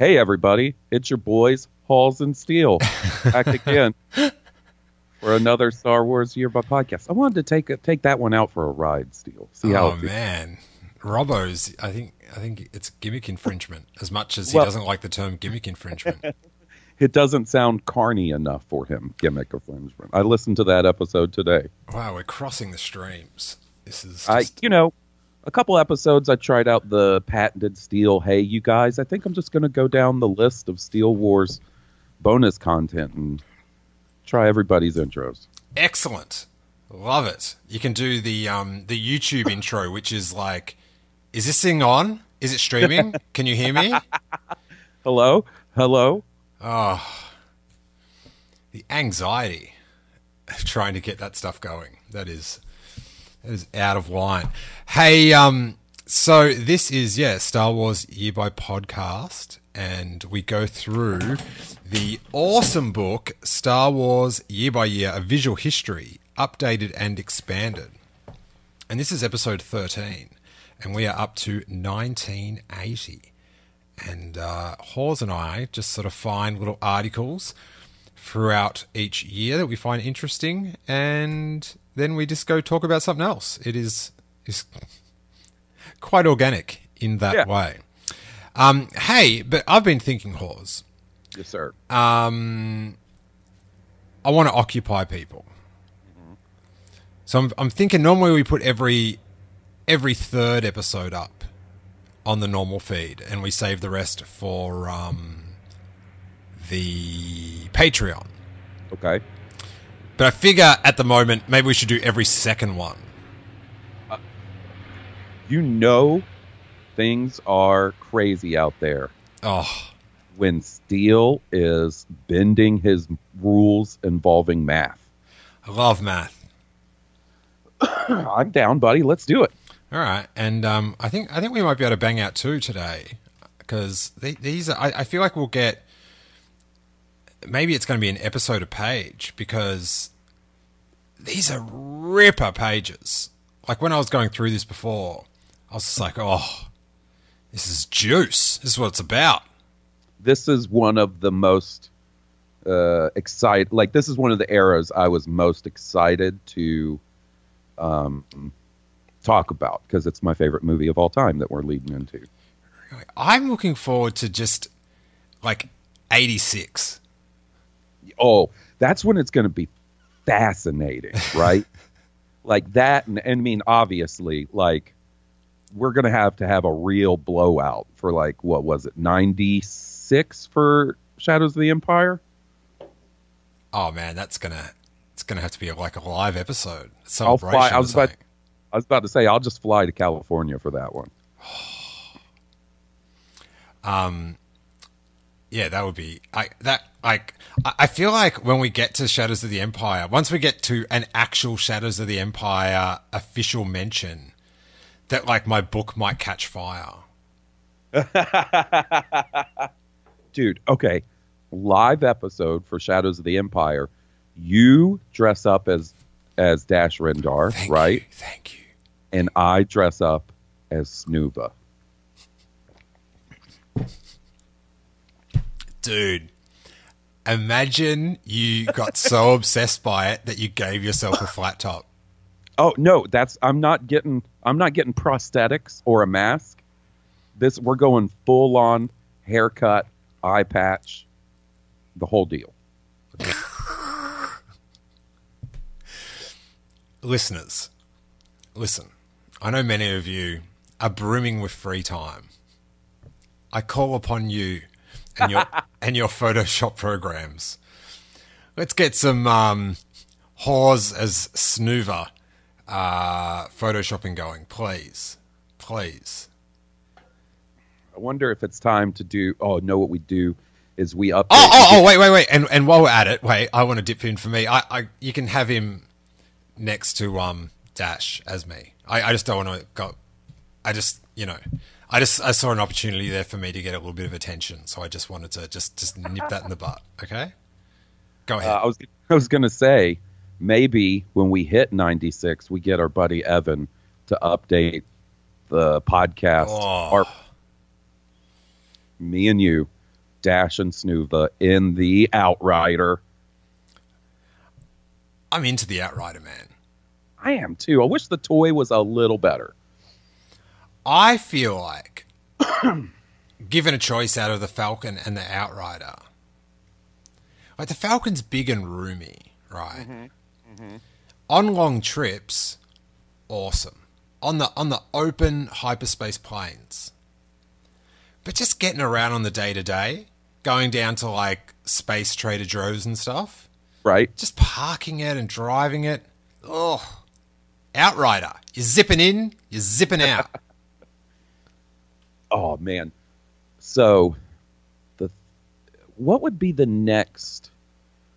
Hey, everybody, it's your boys, Hawes and Steel, back again for another Star Wars Yearbook podcast. I wanted to take take that one out for a ride, Steel. See how oh man, Robbo's. I think I think it's gimmick infringement as much as he Well- doesn't like the term gimmick infringement. it doesn't sound carny enough for him. Gimmick infringement. I listened to that episode today. wow, we're crossing the streams. This is I, just, you know, a couple episodes I tried out the patented Steel. Hey, you guys, I think I'm just going to go down the list of Steel Wars bonus content and try everybody's intros. excellent. Love it. You can do the um the YouTube intro, which is like, is this thing on? Is it streaming? Can you hear me? Hello, hello. Oh, the anxiety of trying to get that stuff going. That is is out of line. Hey, um, so this is yeah, Star Wars Year by Podcast, and we go through the awesome book Star Wars Year by Year: A Visual History, updated and expanded. And this is episode thirteen, and we are up to nineteen eighty and uh, Hawes and I just sort of find little articles throughout each year that we find interesting, and then we just go talk about something else. It is is quite organic in that Yeah. way. Um, hey, but I've been thinking, Hawes. Yes, sir. Um, I want to occupy people. So I'm, I'm thinking normally we put every every third episode up on the normal feed, and we save the rest for um, the Patreon. Okay. But I figure at the moment maybe we should do every second one. You know, things are crazy out there Oh, when Steel is bending his rules involving math. I love math. I'm down, buddy. Let's do it. All right, and um, I think I think we might be able to bang out two today because these are. I, I feel like we'll get. Maybe it's going to be an episode a page because these are ripper pages. Like when I was going through this before, I was just like, "Oh, this is juice. This is what it's about." This is one of the most uh, excited. Like this is one of the eras I was most excited to um, talk about because it's my favorite movie of all time that we're leading into. I'm looking forward to just like 86. Oh, that's when it's going to be fascinating, right? like that, and, and I mean, obviously, like we're going to have to have a real blowout for like what was it, ninety six for Shadows of the Empire? Oh man, that's gonna it's gonna have to be like a live episode. A I'll celebration. fly. I was about. I was about to say I'll just fly to California for that one. Um, Yeah, that would be. I that like. I feel like when we get to Shadows of the Empire, once we get to an actual Shadows of the Empire official mention, that like my book might catch fire. Dude, okay. Live episode for Shadows of the Empire. You dress up as as Dash Rendar, Thank right? you, thank you. And I dress up as Snoova. Dude, imagine you got so obsessed by it that you gave yourself a flat top. Oh no, that's I'm not getting I'm not getting prosthetics or a mask. This we're going full on haircut, eye patch, the whole deal. Listeners, listen. I know many of you are brimming with free time. I call upon you and your and your Photoshop programs. Let's get some um, Hawes as Snoova uh, photoshopping going, please, please. I wonder if it's time to do oh no what we do is we update Oh, oh, oh, wait, wait, wait. And and while we're at it, wait, I want to dip in for me. I, I you can have him next to um Dash as me. I, I just don't want to go. I just you know, I just I saw an opportunity there for me to get a little bit of attention, so I just wanted to just just nip that in the butt. Okay, go ahead. Uh, I was I was gonna say maybe when we hit 96 we get our buddy Evan to update the podcast Oh. our me and you Dash and Snoova in the Outrider. I'm into the Outrider, man. I am too. I wish the toy was a little better. I feel like, given a choice out of the Falcon and the Outrider, like the Falcon's big and roomy, right? Mm-hmm. Mm-hmm. On long trips, awesome. On the on the open hyperspace planes, but just getting around on the day to day, going down to like space Trader Joe's and stuff, Right? just parking it and driving it. Oh, Outrider, you're zipping in, you're zipping out. Oh man. So the what would be the next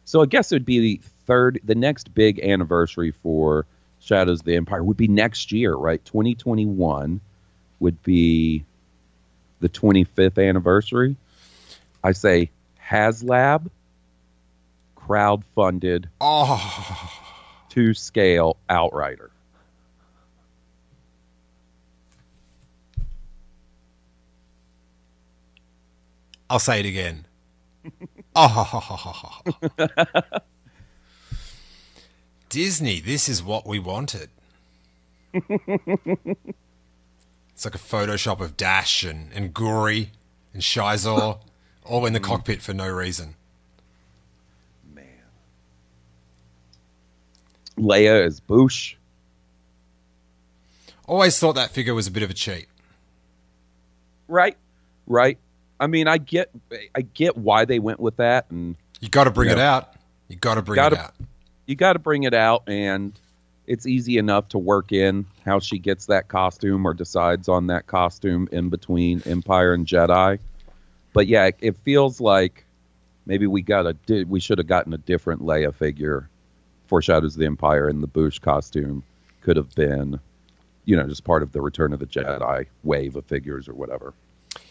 so I guess it would be the third the next big anniversary for Shadows of the Empire would be next year, right? 2021 would be the 25th anniversary. I say HasLab crowd-funded oh. to scale Outrider. I'll say it again. oh. Disney, this is what we wanted. it's like a Photoshop of Dash and, and Guri and Xizor all in the cockpit for no reason. Man. Leia is Boushh. Always thought that figure was a bit of a cheat. Right, right. I mean, I get, I get why they went with that, and You got to bring it out. You got to bring Gotta- it out. you got to bring it out, and it's easy enough to work in how she gets that costume or decides on that costume in between Empire and Jedi. But yeah, it, it feels like maybe we got a, we should have gotten a different Leia figure for Shadows of the Empire, and the Boushh costume could have been, you know, just part of the Return of the Jedi wave of figures or whatever.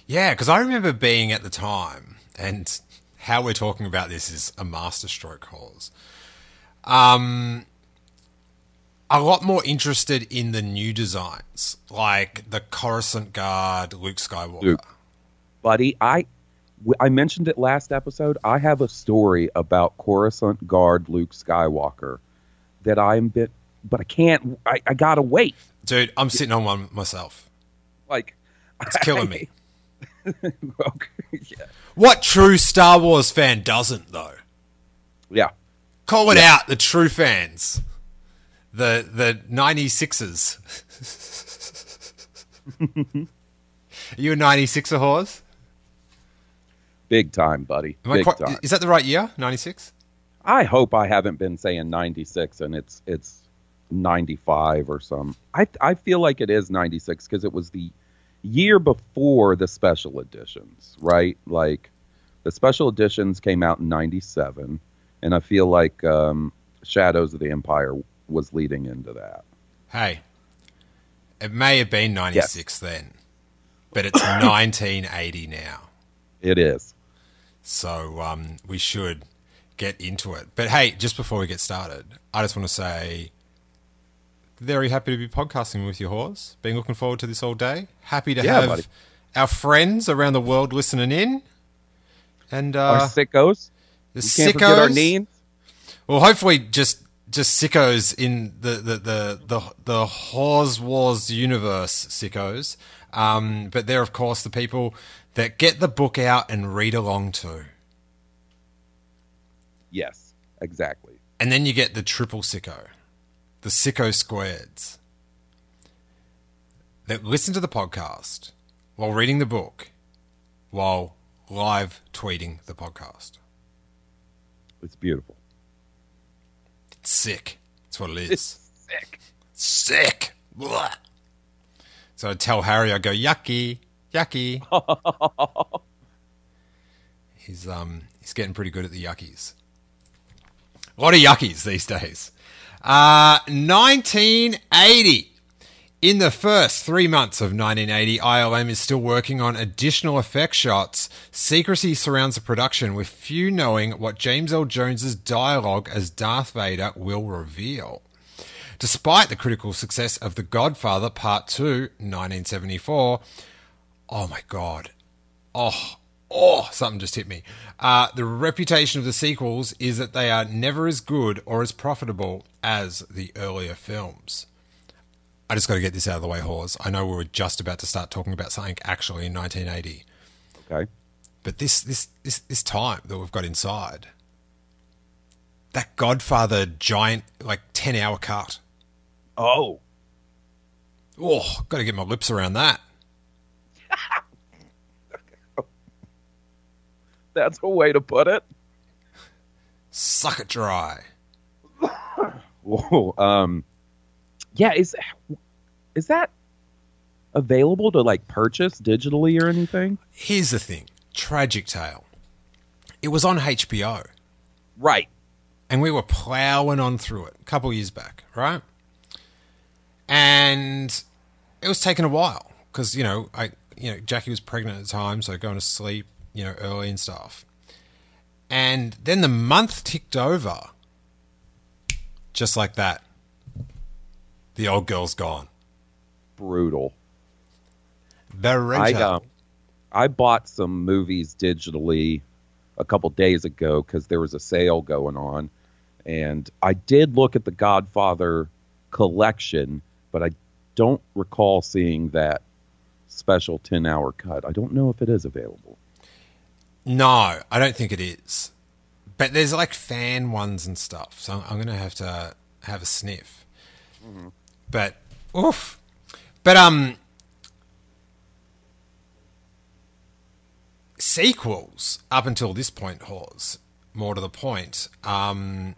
Yeah, because I remember being at the time, and how we're talking about this is a masterstroke cause. Um, a lot more interested in the new designs, like the Coruscant Guard, Luke Skywalker. Luke. buddy. I mentioned it last episode. I have a story about Coruscant Guard Luke Skywalker that I'm bit, but I can't. I, I gotta wait. Dude, I'm sitting on one myself. Like It's killing me. okay, yeah, What true Star Wars fan doesn't, though? yeah. Call it out, the true fans. The the 96ers. Are you a 96er Hawes? Big time, buddy. Big quite, time. is that the right year? 96? I hope I haven't been saying 96 and it's it's 95 or some. I I feel like it is 96 because it was the year before the special editions, right? Like the special editions came out in 97 and I feel like um, Shadows of the Empire was leading into that. Hey, it may have been 96 then, but it's 1980 now. It is. So um, we should get into it. But hey, just before we get started, I just want to say very happy to be podcasting with you, Hawes. Been looking forward to this all day. Happy to Yeah, have buddy. our friends around the world listening in. And Our uh, sickos. the We can't our sickos- Well, hopefully, just just sickos in the the the the, the Horse Wars universe, sickos. Um, but they're of course the people that get the book out and read along to, Yes, exactly. and then you get the triple sicko, the sicko squareds that listen to the podcast while reading the book, while live tweeting the podcast. It's beautiful. It's sick. That's what it It's sick. sick. Blah. So I tell Harry, I go yucky, yucky. he's um he's getting pretty good at the yuckies. A lot of yuckies these days. Uh, 1980. In the first three months of 1980, ILM is still working on additional effect shots. Secrecy surrounds the production, with few knowing what James Earl Jones's dialogue as Darth Vader will reveal. Despite the critical success of The Godfather Part 2, 1974, oh my god. Oh, Oh, something just hit me. Uh, the reputation of the sequels is that they are never as good or as profitable as the earlier films. I just got to get this out of the way, Hawes. I know we were just about to start talking about something actually in 1980, Okay. but this this this this time that we've got inside, that Godfather giant like 10 hour cut. Oh, Oh, got to get my lips around that. That's a way to put it. Suck it dry. Whoa, um, yeah, is is that available to like purchase digitally or anything? Here's the thing Tragic Tale. It was on HBO, Right. and we were plowing on through it a couple years back, right? And it was taking a while because, you know, I, you know, Jackie was pregnant at the time, so going to sleep, you know, early and stuff. And then the month ticked over, just like that. The old girl's gone. Brutal. I uh, I bought some movies digitally a couple days ago because there was a sale going on, and I did look at the Godfather collection, but I don't recall seeing that special ten hour cut. I don't know if it is available. No, I don't think it is. But there's like fan ones and stuff, so I'm gonna have to have a sniff. But oof. But um, sequels up until this point, Hawes. More to the point, um,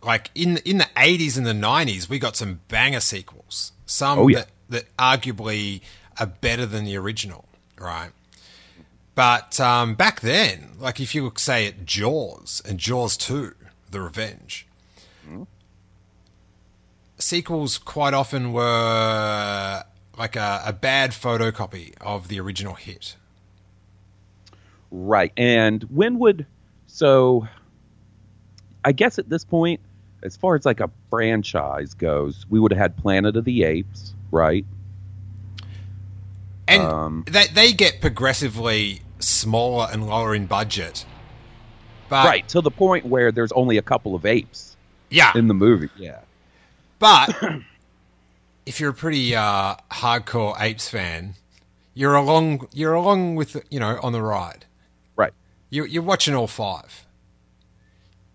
like in in the 80s and the 90s, we got some banger sequels. Some Oh, yeah. that that arguably are better than the original, right? But um, back then, like if you say at Jaws and Jaws 2, The Revenge, sequels quite often were like a, a bad photocopy of the original hit. Right. And when would so I guess at this point, as far as like a franchise goes, we would have had Planet of the Apes, right? And Um, they, they get progressively smaller and lower in budget. But, right, to the point where there's only a couple of apes Yeah. in the movie. Yeah. But if you're a pretty uh, hardcore Apes fan, you're along you're along with you know on the ride. Right. You, you're watching all five.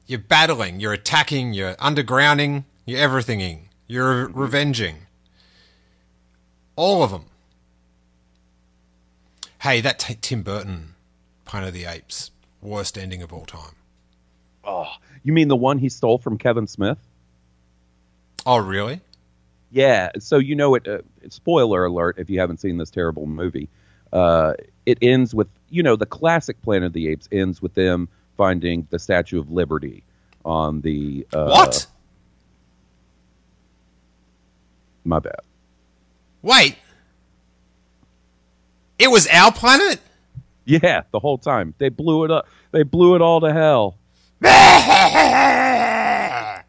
You're battling. You're attacking. You're undergrounding. You're everythinging. You're revenging. All of them. Hey, that t- Tim Burton Planet of the Apes worst ending of all time. Oh, you mean the one he stole from Kevin Smith? Oh, really? Yeah. So you know it. Uh, spoiler alert! If you haven't seen this terrible movie, uh, it ends with you know the classic Planet of the Apes ends with them finding the Statue of Liberty on the uh, what? My bad. Wait. It was our planet? Yeah, the whole time they blew it up. They blew it all to hell.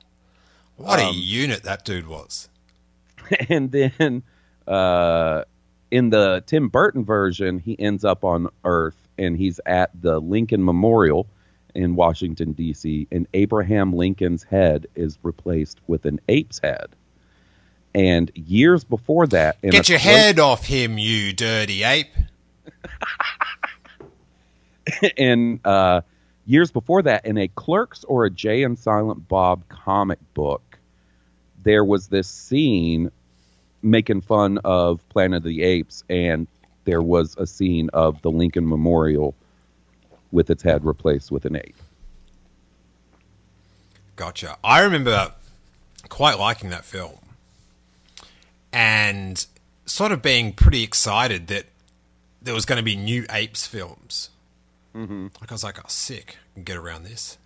What a Um, unit that dude was. and then uh, in the Tim Burton version, he ends up on Earth and he's at the Lincoln Memorial in Washington D.C. And Abraham Lincoln's head is replaced with an ape's head. And years before that, in Get your close- head off him, you dirty ape. and uh, years before that, in a Clerks or a Jay and Silent Bob comic book, there was this scene making fun of Planet of the Apes, and there was a scene of the Lincoln Memorial with its head replaced with an ape. Gotcha. I remember quite liking that film and sort of being pretty excited that there was going to be new apes films. Mm-hmm. Like I was like, oh, sick, I can get around this.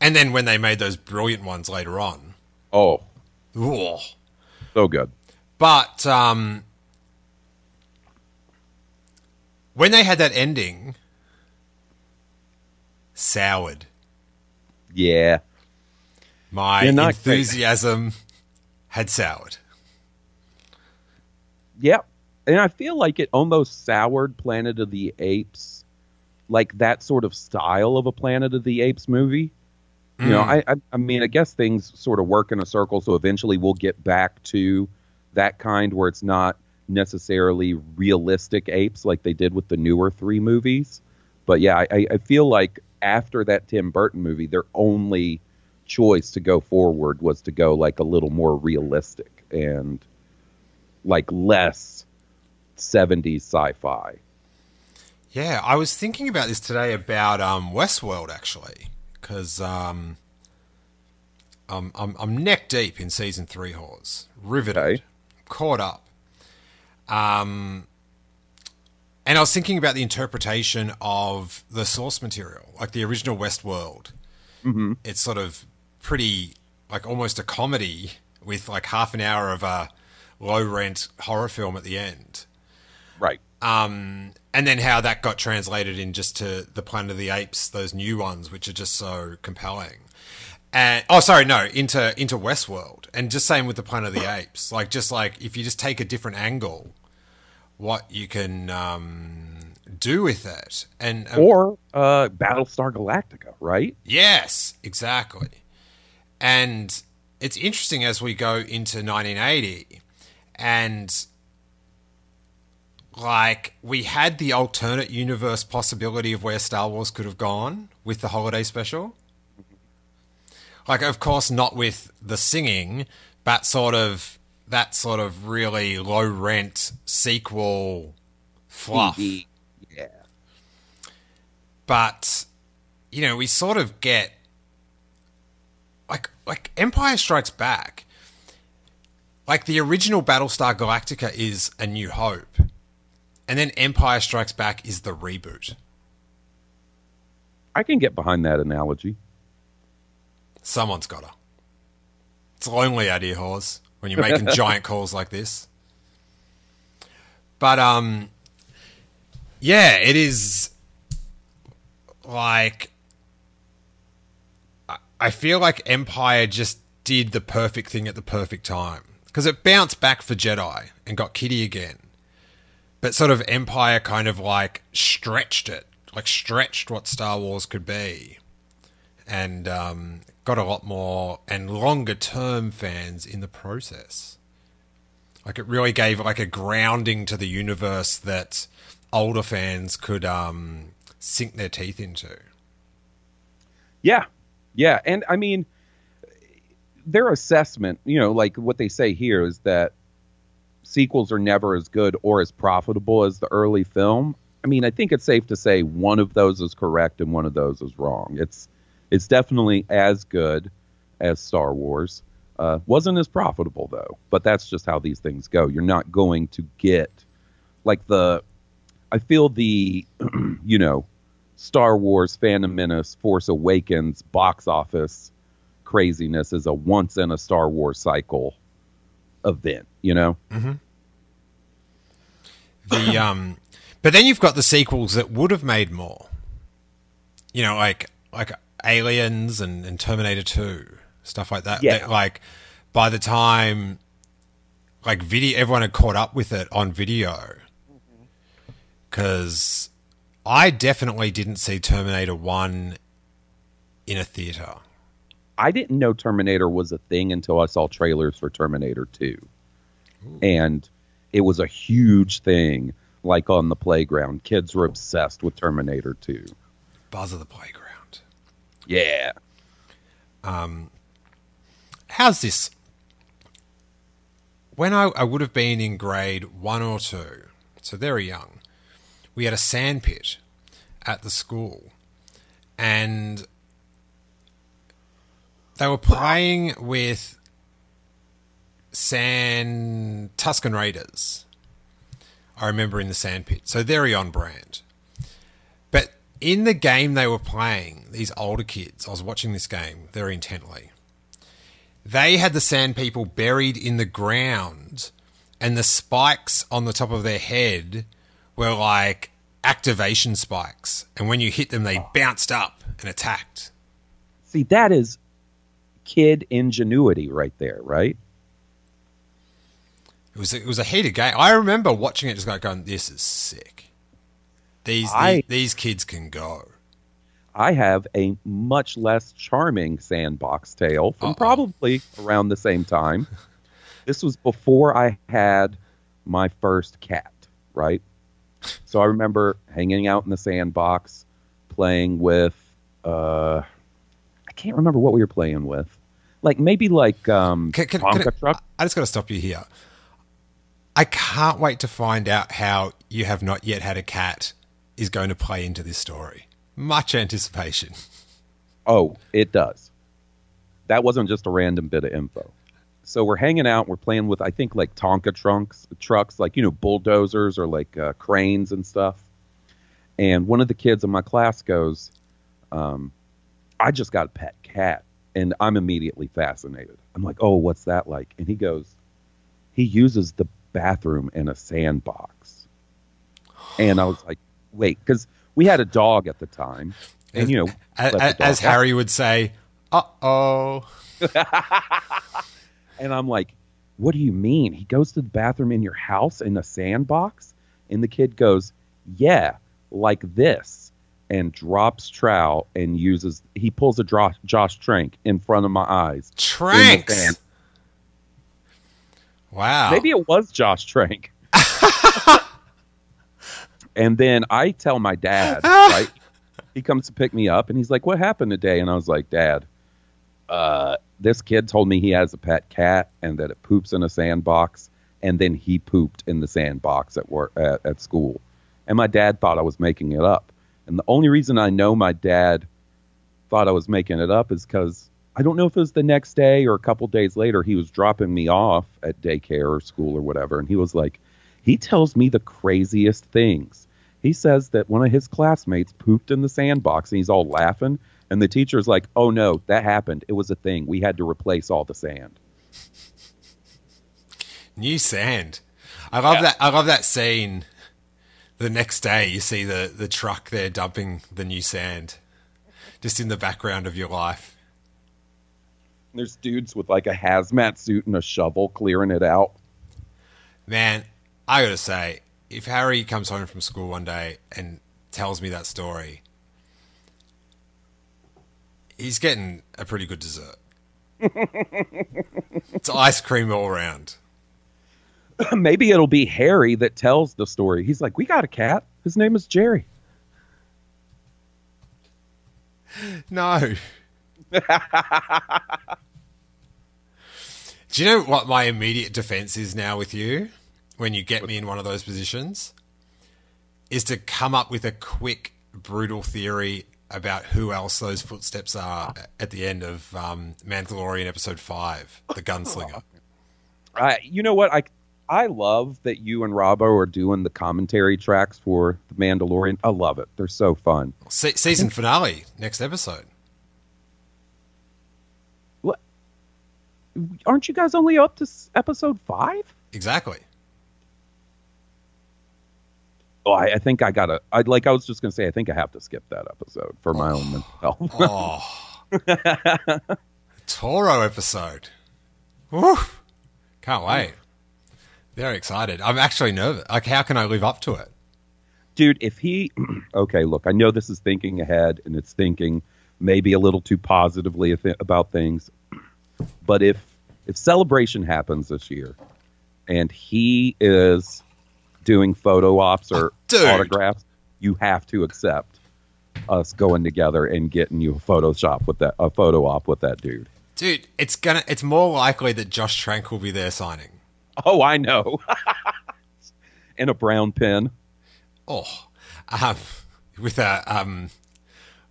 And then when they made those brilliant ones later on, Oh, ooh. so good. But um, when they had that ending, soured. Yeah. My enthusiasm had soured. Yep. And I feel like it almost soured Planet of the Apes like that sort of style of a Planet of the Apes movie. You know, mm. I, I I mean, I guess things sort of work in a circle, so eventually we'll get back to that kind where it's not necessarily realistic apes like they did with the newer three movies. But yeah, I, I feel like after that Tim Burton movie, their only choice to go forward was to go like a little more realistic and like less 70s sci-fi. Yeah, I was thinking about this today about um, Westworld actually, because um, I'm, I'm I'm neck deep in season three. Horse riveted, Okay. caught up. Um, and I was thinking about the interpretation of the source material, like the original Westworld. Mm-hmm. It's sort of pretty, like almost a comedy with like half an hour of a low rent horror film at the end Right. um, and then how that got translated in just to the Planet of the Apes, those new ones, which are just so compelling. And oh, sorry, no, into into Westworld, and just same with the Planet of the Apes. Like, just like if you just take a different angle, what you can um, do with it, and um, Or uh Battlestar Galactica, right? Yes, exactly. And it's interesting as we go into 1980 and like we had the alternate universe possibility of where Star Wars could have gone with the holiday special. Like of course not with the singing, but sort of that sort of really low rent sequel fluff mm-hmm. Yeah. but you know we sort of get like like Empire Strikes Back. Like the original Battlestar Galactica is A New Hope, and then Empire Strikes Back is the reboot. I can get behind that analogy. Someone's gotta. It's lonely out here, Hawes, when you're making giant calls like this. But um, yeah, it is like I- I feel like Empire just did the perfect thing at the perfect time because it bounced back for Jedi and got Kitty again, but sort of Empire kind of like stretched it, like stretched what Star Wars could be and um, got a lot more and longer term fans in the process. Like it really gave like a grounding to the universe that older fans could um, sink their teeth into. Yeah. Yeah. And I mean, their assessment, you know, like what they say here is that sequels are never as good or as profitable as the early film. I mean, I think it's safe to say one of those is correct and one of those is wrong. It's it's definitely as good as Star Wars. Uh, wasn't as profitable though, but that's just how these things go. You're not going to get like the I feel the you know Star Wars, Phantom Menace, Force Awakens box office craziness is a once in a Star Wars cycle event, you know? The um, but then you've got the sequels that would have made more. You know, like like Aliens and, and Terminator Two, stuff like that. Yeah. That, like by the time like video, everyone had caught up with it on video. Because I definitely didn't see Terminator One in a theater. I didn't know Terminator was a thing until I saw trailers for Terminator 2. And it was a huge thing, like on the playground. Kids were obsessed with Terminator 2. Buzz of the playground. Yeah. Um, how's this? When I, I would have been in grade one or two, so very young, we had a sandpit at the school, and they were playing with sand Tusken Raiders. I remember in the sandpit, so very on brand. But in the game they were playing, these older kids, I was watching this game very intently they had the sand people buried in the ground and the spikes on the top of their head were like activation spikes and when you hit them they bounced up and attacked See, that is kid ingenuity right there, right? it was it was a heated game i remember watching it just like going this is sick these, I- these these kids can go. I have a much less charming sandbox tale from Uh-oh. probably around the same time. This was before I had my first cat, right? So I remember hanging out in the sandbox, playing with. Uh, can't remember what we were playing with. Like maybe like um, Can, can, Tonka can I, truck. I just got to stop you here. I can't wait to find out how you have not yet had a cat is going to play into this story. Much anticipation. Oh, it does. That wasn't just a random bit of info. So we're hanging out. We're playing with, I think, like Tonka trunks, trucks, like you know, bulldozers or like uh, cranes and stuff. And one of the kids in my class goes, um, "I just got a pet cat," and I'm immediately fascinated. I'm like, "Oh, what's that like?" And he goes, "He uses the bathroom in a sandbox." And I was like, "Wait," because we had a dog at the time, and you know, As, as out. Harry would say, uh oh. And I'm like, what do you mean? He goes to the bathroom in your house in a sandbox? And the kid goes, yeah, like this. And drops trowel and uses, he pulls a Josh, Josh Trank in front of my eyes. the Wow. Maybe it was Josh Trank. and then I tell my dad, right? He comes to pick me up and he's like, What happened today? And I was like, Dad, uh, this kid told me he has a pet cat and that it poops in a sandbox. And then he pooped in the sandbox at work at, at school. And my dad thought I was making it up. And the only reason I know my dad thought I was making it up is because I don't know if it was the next day or a couple days later, he was dropping me off at daycare or school or whatever. And he was like, he tells me the craziest things. He says that one of his classmates pooped in the sandbox and he's all laughing. And the teacher's like, oh no, that happened. It was a thing. We had to replace all the sand. New sand. I love that. I love that scene. The next day, you see the, the truck there dumping the new sand, just in the background of your life. There's dudes with like a hazmat suit and a shovel clearing it out. Man, I gotta say, if Harry comes home from school one day and tells me that story, he's getting a pretty good dessert. it's ice cream all round. Maybe it'll be Harry that tells the story. He's like, we got a cat. His name is Jerry. No. Do you know what my immediate defense is now with you when you get me in one of those positions? Is to come up with a quick, brutal theory about who else those footsteps are at the end of um, Mandalorian episode 5, The Gunslinger. I, you know what? I I love that you and Robbo are doing the commentary tracks for the Mandalorian. I love it. They're so fun. Se- season finale, next episode. What? Aren't you guys only up to s- episode five? Exactly. Oh, I, I think I gotta. I like. I was just gonna say. I think I have to skip that episode for my own mental health. Oh. oh. Toro episode. Woo. Can't wait. Very excited. I'm actually nervous. Like, how can I live up to it? dude if he okay look i know this is thinking ahead and it's thinking maybe a little too positively about things but if if celebration happens this year and he is doing photo ops or Dude. autographs you have to accept us going together and getting you a photoshop with that a photo op with that dude Dude, it's gonna it's more likely that Josh Trank will be there signing. oh i know in a brown pen Oh. Um with a um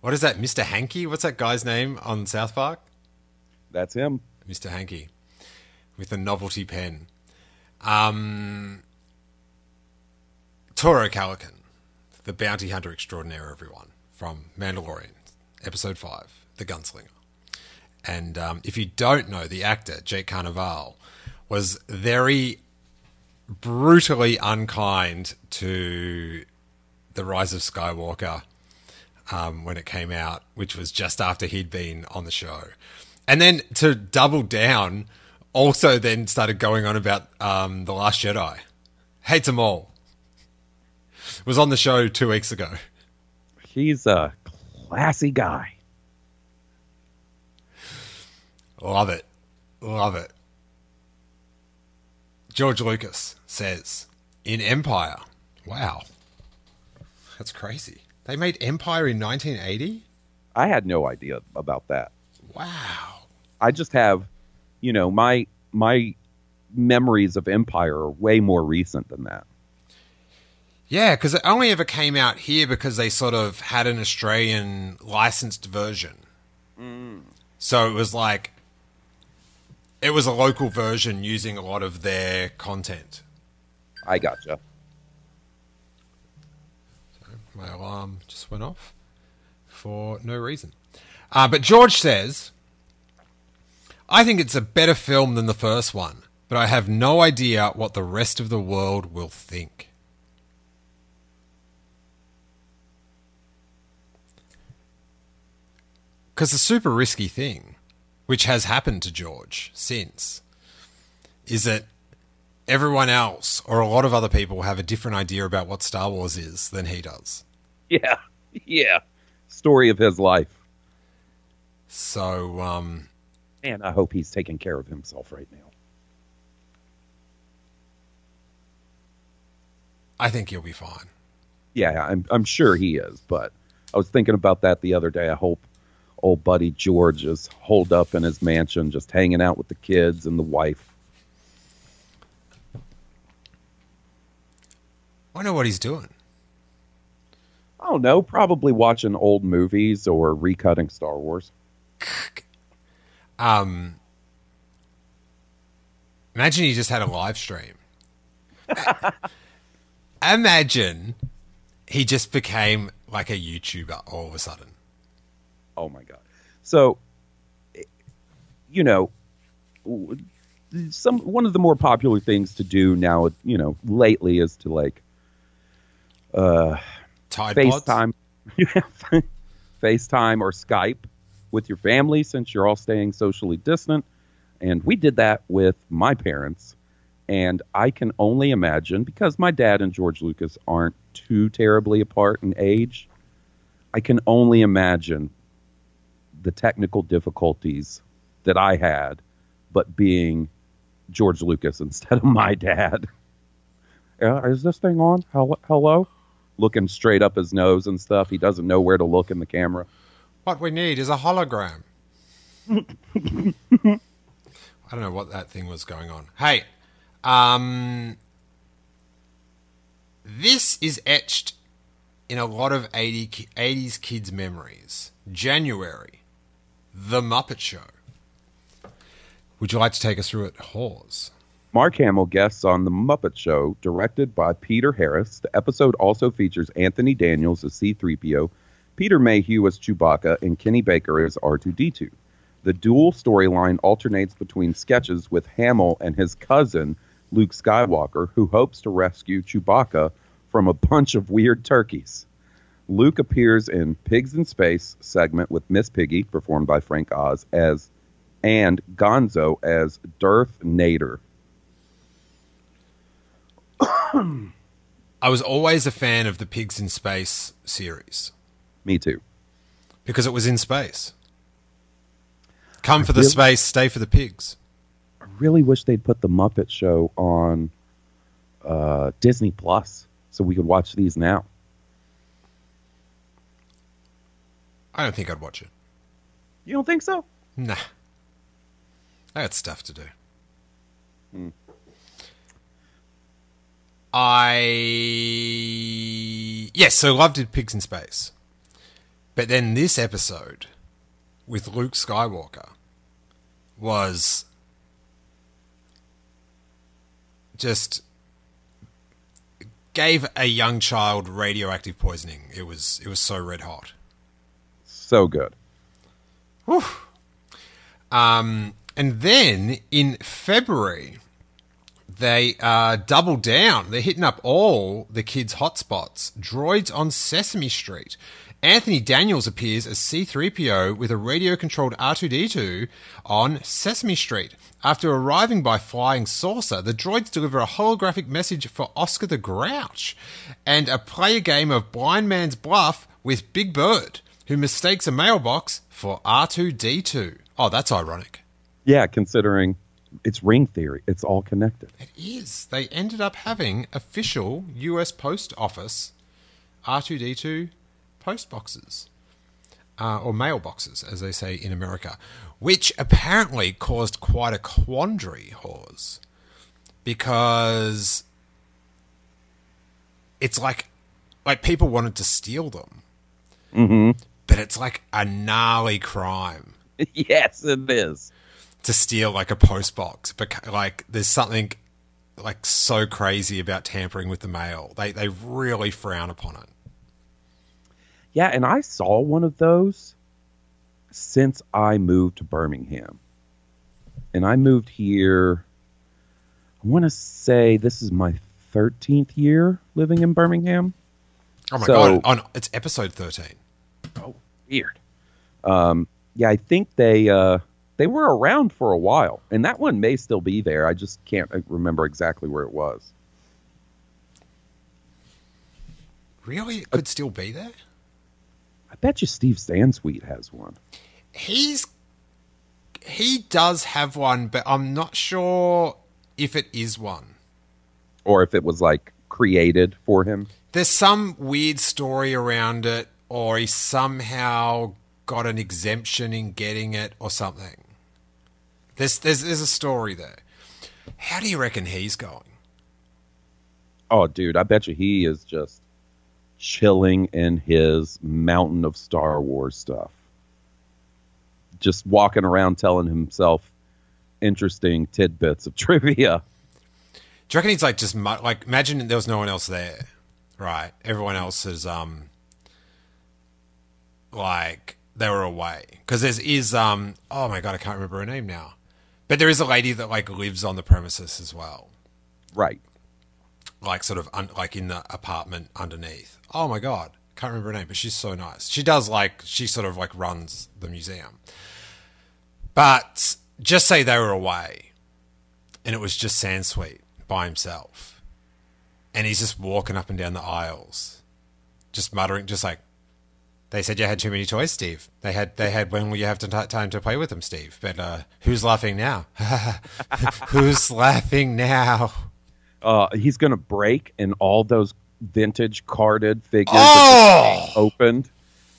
what is that, Mr. Hanky? What's that guy's name on South Park? that's him Mr. Hanky. With a novelty pen. Um Toro Calican, the bounty hunter extraordinaire, everyone, from Mandalorian, episode five, The Gunslinger. And um, if you don't know, the actor, Jake Cannavale, was very brutally unkind to The Rise of Skywalker um, when it came out, which was just after he'd been on the show. And then to double down, also then started going on about um, The Last Jedi. Hates them all. was on the show two weeks ago. He's a classy guy. Love it. Love it. George Lucas says in Empire. Wow. That's crazy. They made Empire in 1980? I had no idea about that. Wow. I just have, you know, my my memories of Empire are way more recent than that. Yeah, because it only ever came out here because they sort of had an Australian licensed version. Mm. So it was like, it was a local version using a lot of their content. I gotcha. My alarm just went off for no reason. Uh, but George says, I think it's a better film than the first one, but I have no idea what the rest of the world will think. Because the super risky thing, which has happened to George since, is that everyone else or a lot of other people have a different idea about what Star Wars is than he does. Yeah, yeah. Story of his life. So, um, And I hope he's taking care of himself right now. I think he'll be fine. Yeah, I'm I'm sure he is, but I was thinking about that the other day. I hope old buddy George is holed up in his mansion just hanging out with the kids and the wife. I know what he's doing. I don't know, probably watching old movies or recutting Star Wars. Um, imagine he just had a live stream. imagine he just became like a YouTuber all of a sudden. Oh my god. So you know, some one of the more popular things to do now, you know, lately is to like uh Tide. FaceTime FaceTime or Skype with your family since you're all staying socially distant. And we did that with my parents. And I can only imagine because my dad and George Lucas aren't too terribly apart in age. I can only imagine the technical difficulties that I had, but being George Lucas instead of my dad. Uh, is this thing on? Hello? Hello? Looking straight up his nose and stuff. He doesn't know where to look in the camera. What we need is a hologram. I don't know what that thing was going on. Hey, um, this is etched in a lot of 80, 80s kids' memories. January, The Muppet Show. Would you like to take us through it, Hawes? Mark Hamill guests on The Muppet Show, directed by Peter Harris. The episode also features Anthony Daniels as C3PO, Peter Mayhew as Chewbacca, and Kenny Baker as R2D2. The dual storyline alternates between sketches with Hamill and his cousin, Luke Skywalker, who hopes to rescue Chewbacca from a bunch of weird turkeys. Luke appears in Pigs in Space segment with Miss Piggy, performed by Frank Oz, as and Gonzo as Darth Nader. I was always a fan of the Pigs in Space series Me too. because it was in space. Come for the really- space, stay for the pigs. I really wish they'd put the Muppet Show on uh, Disney Plus so we could watch these now. I don't think I'd watch it. You don't think so? Nah. I got stuff to do. Hmm. I. Yes, so loved it Pigs in Space. But then this episode with Luke Skywalker was just gave a young child radioactive poisoning. It was it was so red hot. So good. Um, and then in February, they uh, double down. They're hitting up all the kids' hotspots. Droids on Sesame Street. Anthony Daniels appears as C3PO with a radio controlled R2D2 on Sesame Street. After arriving by flying saucer, the droids deliver a holographic message for Oscar the Grouch and a play a game of Blind Man's Bluff with Big Bird, who mistakes a mailbox for R2D2. Oh, that's ironic. Yeah, considering it's ring theory, it's all connected. It is. They ended up having official US Post Office R2D2 post boxes. Uh, or mailboxes, as they say in America, which apparently caused quite a quandary, Hawes, because it's like like people wanted to steal them, hmm but it's like a gnarly crime yes, it is. to steal like a post box. But like, there's something like so crazy about tampering with the mail. They they really frown upon it. Yeah, and I saw one of those since I moved to Birmingham. And I moved here, I want to say this is my 13th year living in Birmingham. Oh my So- god! On it's episode thirteen. Oh, weird. Um, yeah, I think they uh, they were around for a while, and that one may still be there. I just can't uh, remember exactly where it was. Really, it could still be there. I bet you Steve Sansweet has one. He's he does have one, but I'm not sure if it is one. or if it was like created for him. There's some weird story around it, or he somehow got an exemption in getting it, or something. There's there's there's a story there. How do you reckon he's going? Oh, dude, I bet you he is just chilling in his mountain of Star Wars stuff. Just walking around telling himself interesting tidbits of trivia. Do you reckon he's like just like imagine there was no one else there, right? Everyone else is um like they were away because there's is um oh my god I can't remember her name now, but there is a lady that like lives on the premises as well, Right. like sort of un- like in the apartment underneath. Oh my god, can't remember her name, but she's so nice. She does like she sort of like runs the museum, but just say they were away, and it was just Sansweet by himself, and he's just walking up and down the aisles, just muttering, just like. They said you had too many toys, Steve. They had they had when will you have to t- time to play with them, Steve? But uh, who's laughing now? who's laughing now? Uh, he's going to break and all those vintage carded figures Oh! opened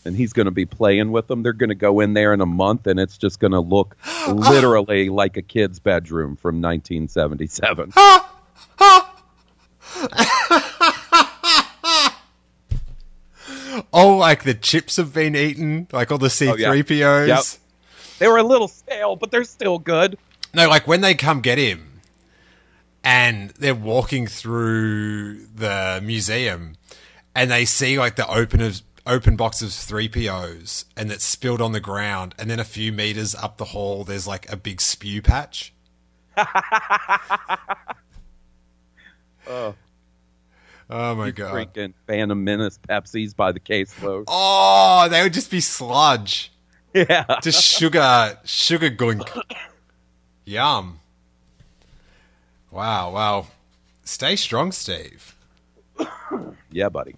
and he's going to be playing with them. They're going to go in there in a month and it's just going to look literally like a kid's bedroom from 1977. Oh, like the chips have been eaten, like all the Oh. C3POs. Yep. They were a little stale, but they're still good. No, like when they come get him and they're walking through the museum and they see like the open of open box of 3POs and it's spilled on the ground and then a few meters up the hall there's like a big spew patch. Oh. Oh my god. Freaking Phantom Menace Pepsis by the caseload. Oh, they would just be sludge. Yeah. Just sugar, sugar gunk. Yum. Wow, wow. Stay strong, Steve. Yeah, buddy.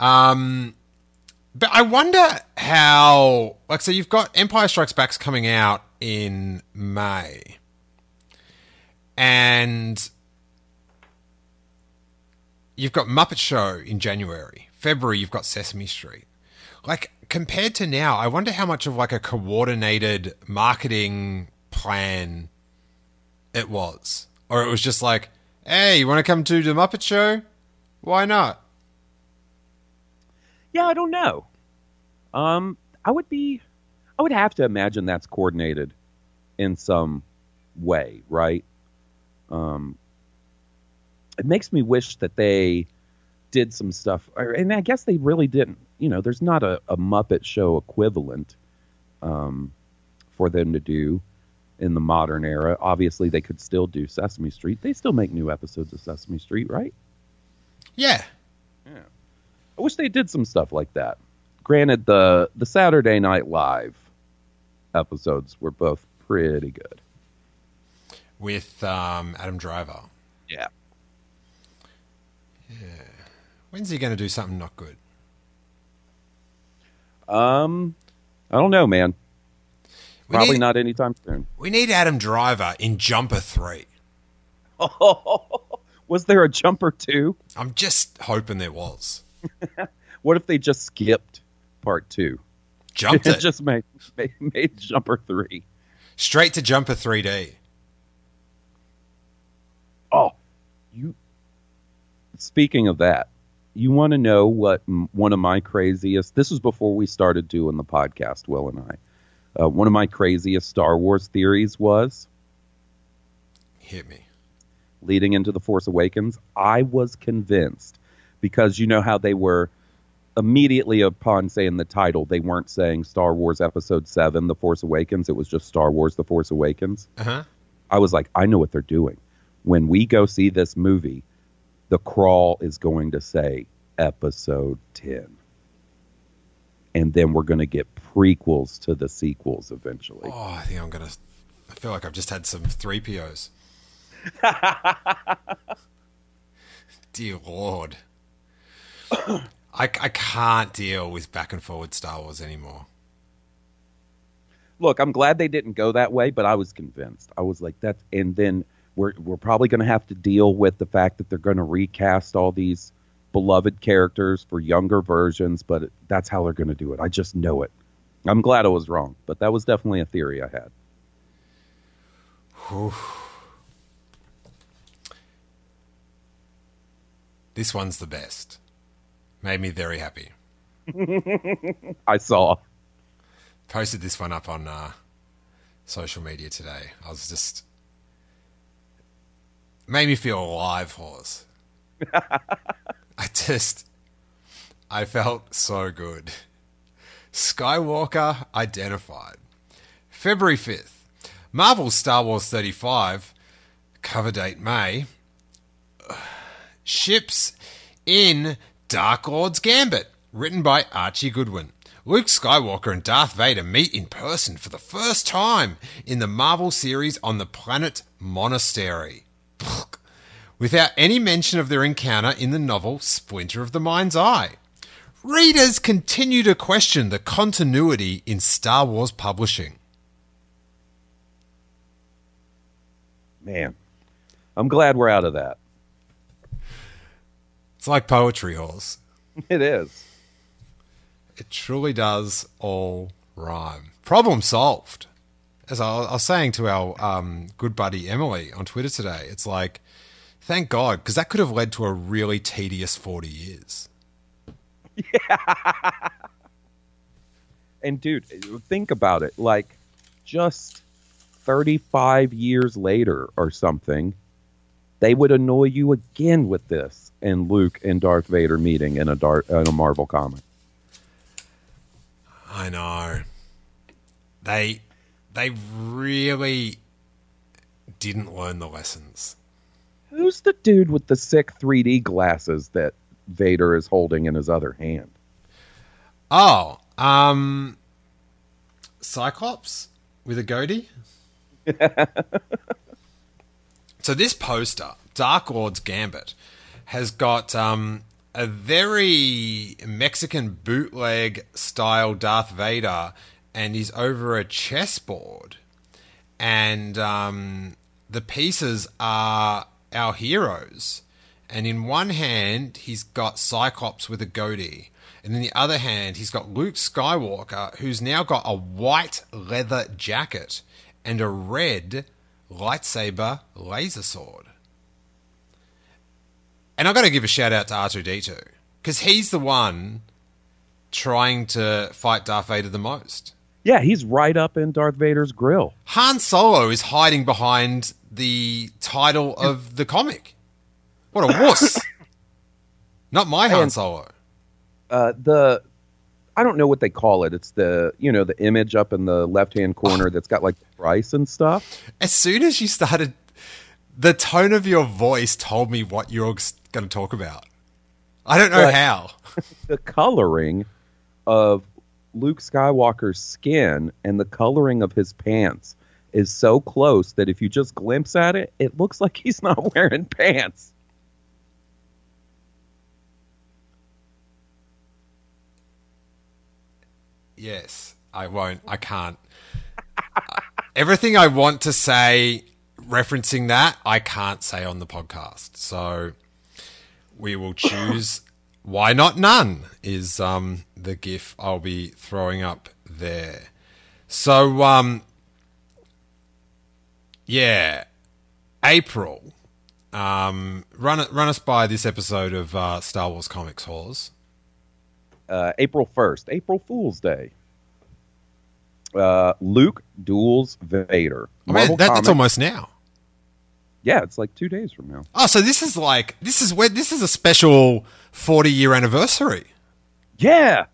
Um, but I wonder how, like, so you've got Empire Strikes Back's coming out in May, and you've got Muppet Show in January. February, you've got Sesame Street. Like, compared to now, I wonder how much of like a coordinated marketing plan it was, or it was just like, hey, you want to come to the Muppet Show? Why not? Yeah, I don't know. Um, I would be, I would have to imagine that's coordinated in some way, right? Um, it makes me wish that they did some stuff, or- and I guess they really didn't. You know, there's not a, a Muppet Show equivalent um, for them to do in the modern era. Obviously, they could still do Sesame Street. They still make new episodes of Sesame Street, right? Yeah. Yeah. I wish they did some stuff like that. Granted, the the Saturday Night Live episodes were both pretty good. with um, Adam Driver. Yeah. When's he going to do something not good? Um, I don't know, man. We Probably need, not anytime soon. We need Adam Driver in Jumper Three. Was there a jumper too? I'm just hoping there was. What if they just skipped part two? Jumped it just made, made made jumper three. straight to Jumper 3D. Oh, you. Speaking of that, you want to know what m- one of my craziest? This was before we started doing the podcast, Will and I. Uh, one of my craziest Star Wars theories was Hit me. leading into the Force Awakens. I was convinced because you know how they were immediately upon saying the title, they weren't saying Star Wars Episode Seven, The Force Awakens. It was just Star Wars: The Force Awakens. Uh huh. I was like, I know what they're doing. When we go see this movie, the crawl is going to say episode 10. And then we're going to get prequels to the sequels eventually. Oh, I think I'm gonna. I feel like I've just had some three POs. Dear Lord, I, I can't deal with back and forward Star Wars anymore. Look, I'm glad they didn't go that way, but I was convinced. I was like, that's, and then we're, we're probably going to have to deal with the fact that they're going to recast all these beloved characters for younger versions, but that's how they're going to do it. I just know it. I'm glad I was wrong, but that was definitely a theory I had. This one's the best. Made me very happy. I saw. Posted this one up on uh, social media today. I was just made me feel alive, horse. I just I felt so good. Skywalker identified. February 5th. Marvel Star Wars 35 cover date May ships in Dark Lord's Gambit, written by Archie Goodwin. Luke Skywalker and Darth Vader meet in person for the first time in the Marvel series on the planet Monastery. Without any mention of their encounter in the novel Splinter of the Mind's Eye. Readers continue to question the continuity in Star Wars publishing. Man, I'm glad we're out of that. It's like poetry, horse. It is. It truly does all rhyme. Problem solved. As I I was saying to our um, good buddy Emily on Twitter today, it's like, thank God, because that could have led to a really tedious 40 years. Yeah. And dude, think about it. Like, just 35 years later or something, they would annoy you again with this and Luke and Darth Vader meeting in a Darth, in a Marvel comic. I know. They they really didn't learn the lessons. Who's the dude with the sick 3D glasses that Vader is holding in his other hand? Oh, um Cyclops with a goatee? so this poster, Dark Lord's Gambit, has got um a very Mexican bootleg style Darth Vader and he's over a chessboard and um, the pieces are our heroes. And in one hand, he's got Cyclops with a goatee. And in the other hand, he's got Luke Skywalker, who's now got a white leather jacket and a red lightsaber laser sword. And I've got to give a shout out to R2D2 because he's the one trying to fight Darth Vader the most. Yeah, he's right up in Darth Vader's grill. Han Solo is hiding behind the title of the comic. What a wuss! Not my Han And- Solo. Uh, the I don't know what they call it. It's the you know the image up in the left hand corner that's got like the price and stuff. As soon as you started, the tone of your voice told me what you're going to talk about. I don't know But- how. the coloring of Luke Skywalker's skin and the coloring of his pants is so close that if you just glimpse at it, it looks like he's not wearing pants. Yes, I won't. I can't. Everything I want to say referencing that, I can't say on the podcast. So we will choose why not none is um, the gif I'll be throwing up there. So um yeah, April. Um, run run us by this episode of uh, Star Wars Comics Halls. Uh, April 1st, April Fool's Day. Uh, Luke duels Vader. I mean, that, that's almost now. Yeah, it's like two days from now. Oh, so this is like this is where this is a special forty year anniversary. Yeah.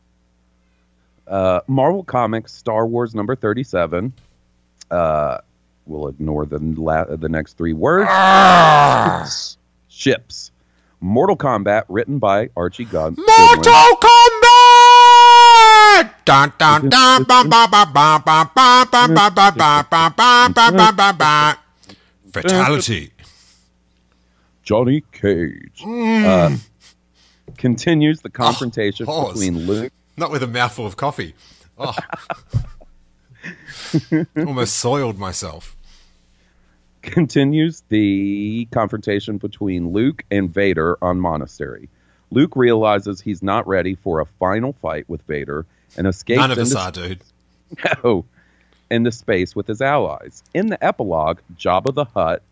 Uh, Marvel Comics Star Wars number 37. Uh, we'll ignore the la- the next three words. Ships. Mortal Kombat written by Archie Gun- Goodwin. Mortal Kombat! Dun, dun, dun, Fatality. Johnny Cage. Uh, continues the confrontation pause. between Luke. Not with a mouthful of coffee. Oh. Almost soiled myself. continues the confrontation between Luke and Vader on Monastery. Luke realizes he's not ready for a final fight with Vader and escapes None of us into, are, dude. no, into space with his allies. In the epilogue, Jabba the Hutt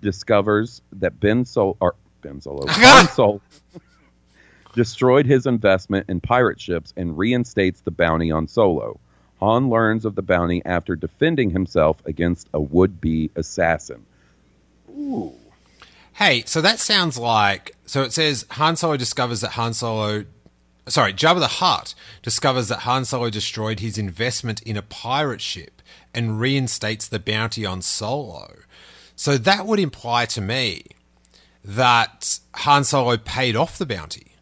discovers that Ben Sol or Ben Solo Han Solo destroyed his investment in pirate ships and reinstates the bounty on Solo. Han learns of the bounty after defending himself against a would-be assassin. Ooh. Hey, so that sounds like so it says Han Solo discovers that Han Solo sorry, Jabba the Hutt discovers that Han Solo destroyed his investment in a pirate ship and reinstates the bounty on Solo. So that would imply to me that Han Solo paid off the bounty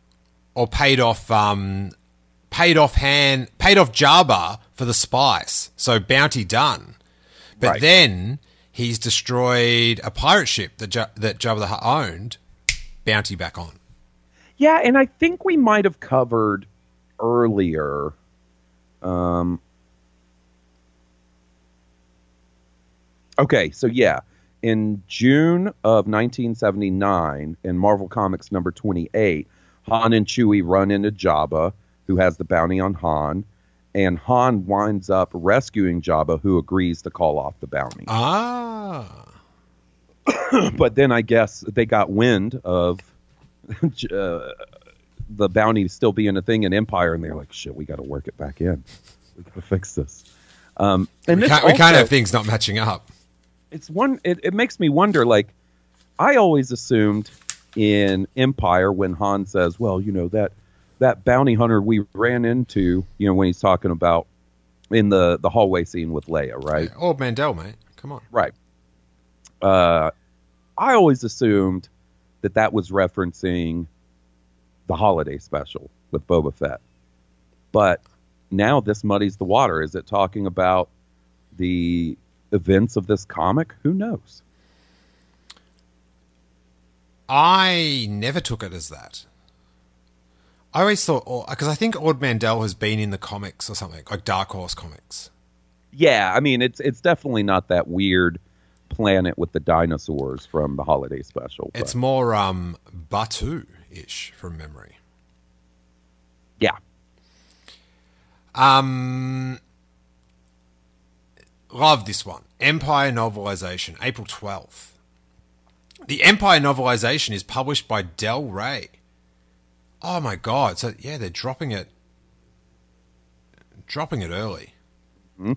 or paid off um paid off Han paid off Jabba for the spice. So bounty done. But Right. then he's destroyed a pirate ship that Ja- that Jabba the Hutt owned. Bounty back on. Yeah, and I think we might have covered earlier. Um, okay, so yeah, in June of 1979, in Marvel Comics number 28, Han and Chewie run into Jabba, who has the bounty on Han, and Han winds up rescuing Jabba, who agrees to call off the bounty. Ah. but then I guess they got wind of uh, the bounty still being a thing in Empire, and they're like, "Shit, we got to work it back in. We got to fix this." Um, and We this can't, we can't also- have things not matching up. It's one. It, it makes me wonder. Like, I always assumed in Empire when Han says, "Well, you know that that bounty hunter we ran into," you know, when he's talking about in the the hallway scene with Leia, right? Ord Mantell, mate. Come on. Right. Uh, I always assumed that that was referencing the holiday special with Boba Fett. But now this muddies the water. Is it talking about the events of this comic? Who knows? I never took it as that. I always thought, oh, because I think Ord Mantell has been in the comics or something, like Dark Horse comics. Yeah, I mean it's it's definitely not that weird planet with the dinosaurs from the holiday special. but- It's more um, Batu ish from memory. yeah. Um, love this one. Empire novelization, April 12th. The Empire novelization is published by Del Rey. Oh my god. So yeah, they're dropping it dropping it early. Hmm?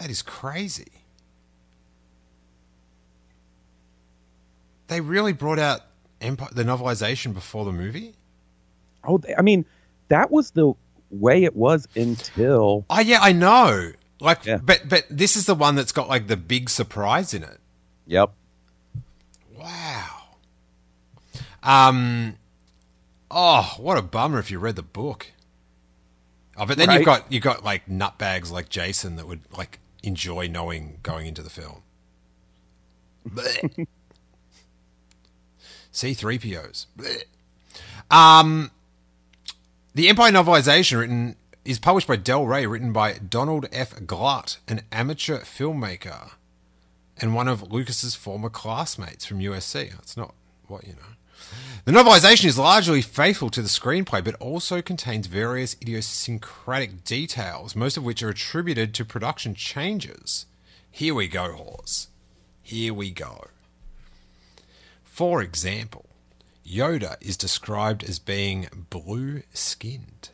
That is crazy. They really brought out Empire the novelization before the movie? Oh, I mean that was the way it was until Oh yeah, I know. Like, Yeah. but but this is the one that's got like the big surprise in it. yep. Wow. Um, Oh, what a bummer if you read the book. Oh, but then Right. you've got you've got like nutbags like Jason that would like enjoy knowing going into the film. Blech. C3POs. Blech. Um The Empire novelization written is published by Del Rey, written by Donald F. Glut, an amateur filmmaker and one of Lucas's former classmates from USC. It's not what you know. The novelization is largely faithful to the screenplay, but also contains various idiosyncratic details, most of which are attributed to production changes. Here we go, Hawes. Here we go. For example, Yoda is described as being blue skinned,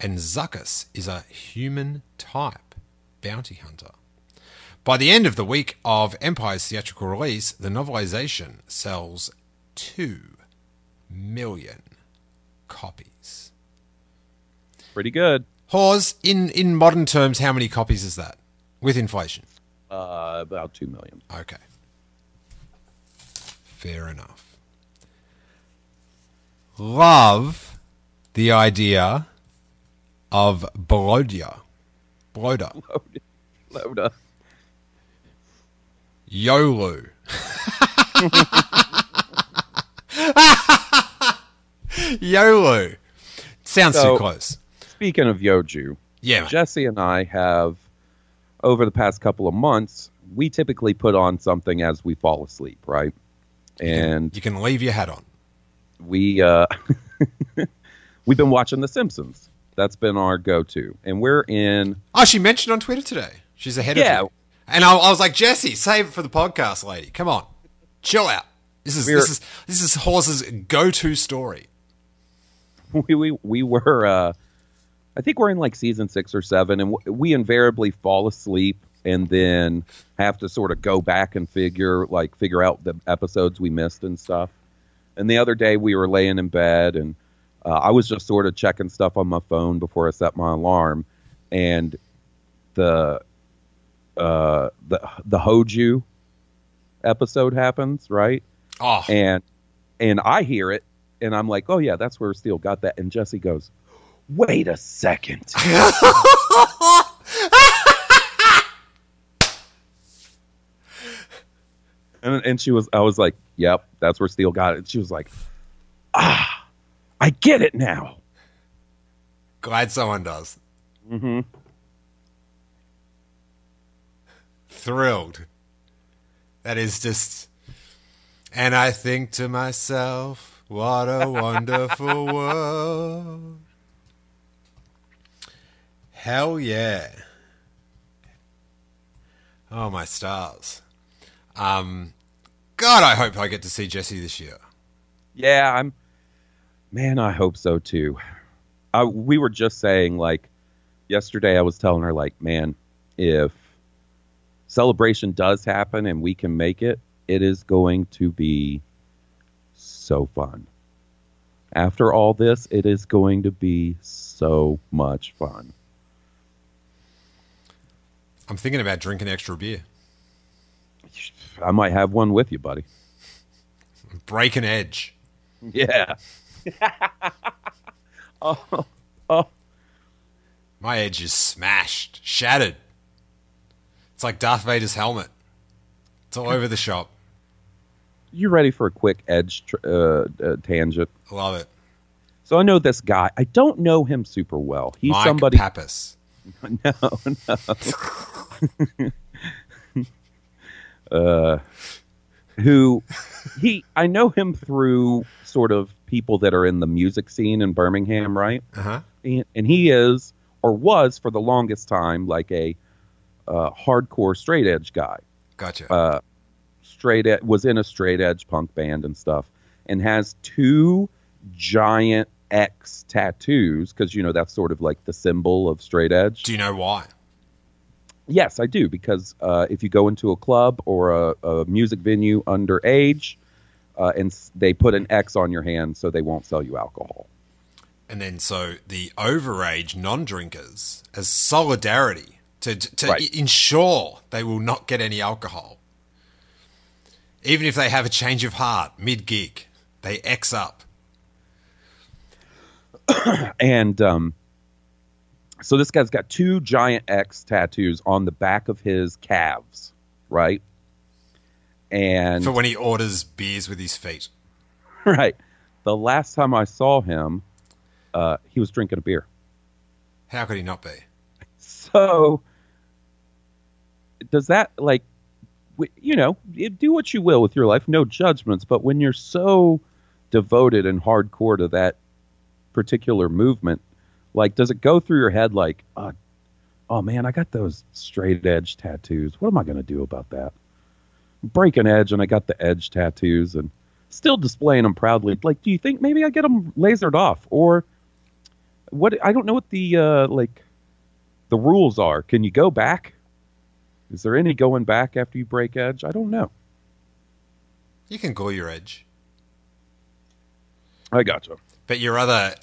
and Zuckuss is a human type bounty hunter. By the end of the week of Empire's theatrical release, the novelization sells 2 million copies. Pretty good. Hawes, in, in modern terms, how many copies is that? With inflation. Uh, about two million. Okay. Fair enough. Love the idea of Blodia. Bloda. Load, load up. Yolu. Yolu. Sounds So- too close. Speaking of Yoju, Yeah. Jesse and I have, over the past couple of months, we typically put on something as we fall asleep, right? And You can leave your hat on. we uh, we've been watching The Simpsons. That's been our go-to, and we're in. Oh, she mentioned on Twitter today. She's ahead Yeah. of you. And I, I was like, Jesse, save it for the podcast, lady. Come on, chill out. This is We're- this is this is Horse's go-to story. We we we were. Uh, I think we're in like season six or seven, and we invariably fall asleep and then have to sort of go back and figure like figure out the episodes we missed and stuff. And the other day we were laying in bed and uh, I was just sort of checking stuff on my phone before I set my alarm, and the uh, the the Hoju episode happens right, Oh, and and I hear it, and I'm like, oh yeah, that's where Steele got that. And Jesse goes, wait a second. and and she was, I was like, yep, that's where Steele got it. And she was like, ah, I get it now. glad someone does. Mm-hmm. Thrilled. That is just. And I think to myself, what a wonderful world. Hell yeah. Oh, my stars. Um, God, I hope I get to see Jesse this year. Yeah, I'm. Man, I hope so too. I, we were just saying, like, yesterday I was telling her, like, man, if celebration does happen and we can make it, it is going to be so fun. After all this, it is going to be so much fun. I'm thinking about drinking extra beer. I might have one with you, buddy. Break an edge. Yeah. oh, oh, My edge is smashed, shattered. It's like Darth Vader's helmet. It's all over the shop. you ready for a quick edge tr- uh, uh, tangent? Love it. So I know this guy. I don't know him super well. He's Mike somebody. Pappas. no, no. uh, who he? I know him through sort of people that are in the music scene in Birmingham, right? Uh huh. And, and he is or was for the longest time like a uh, hardcore straight edge guy. Gotcha. uh, straight ed- was in a straight edge punk band and stuff, and has two giant X tattoos because you know that's sort of like the symbol of straight edge. Do you know why? Yes, I do because uh, if you go into a club or a, a music venue underage, uh, and they put an X on your hand so they won't sell you alcohol. And then so the overage non-drinkers, as solidarity to to Right. ensure they will not get any alcohol, even if they have a change of heart mid gig, they X up and um, so this guy's got two giant X tattoos on the back of his calves, right? And For when he orders beers with his feet. right, the last time I saw him, uh, he was drinking a beer. How could he not be? So, does that like, you know, do what you will with your life, no judgments. But when you're so devoted and hardcore to that particular movement, like, does it go through your head like, uh, oh man, I got those straight edge tattoos. What am I going to do about that? Break an edge, and I got the edge tattoos, and still displaying them proudly. Like, do you think maybe I get them lasered off, or what? I don't know what the uh, like the rules are. Can you go back? Is there any going back after you break edge? I don't know. You can go your edge. I gotcha. But your other,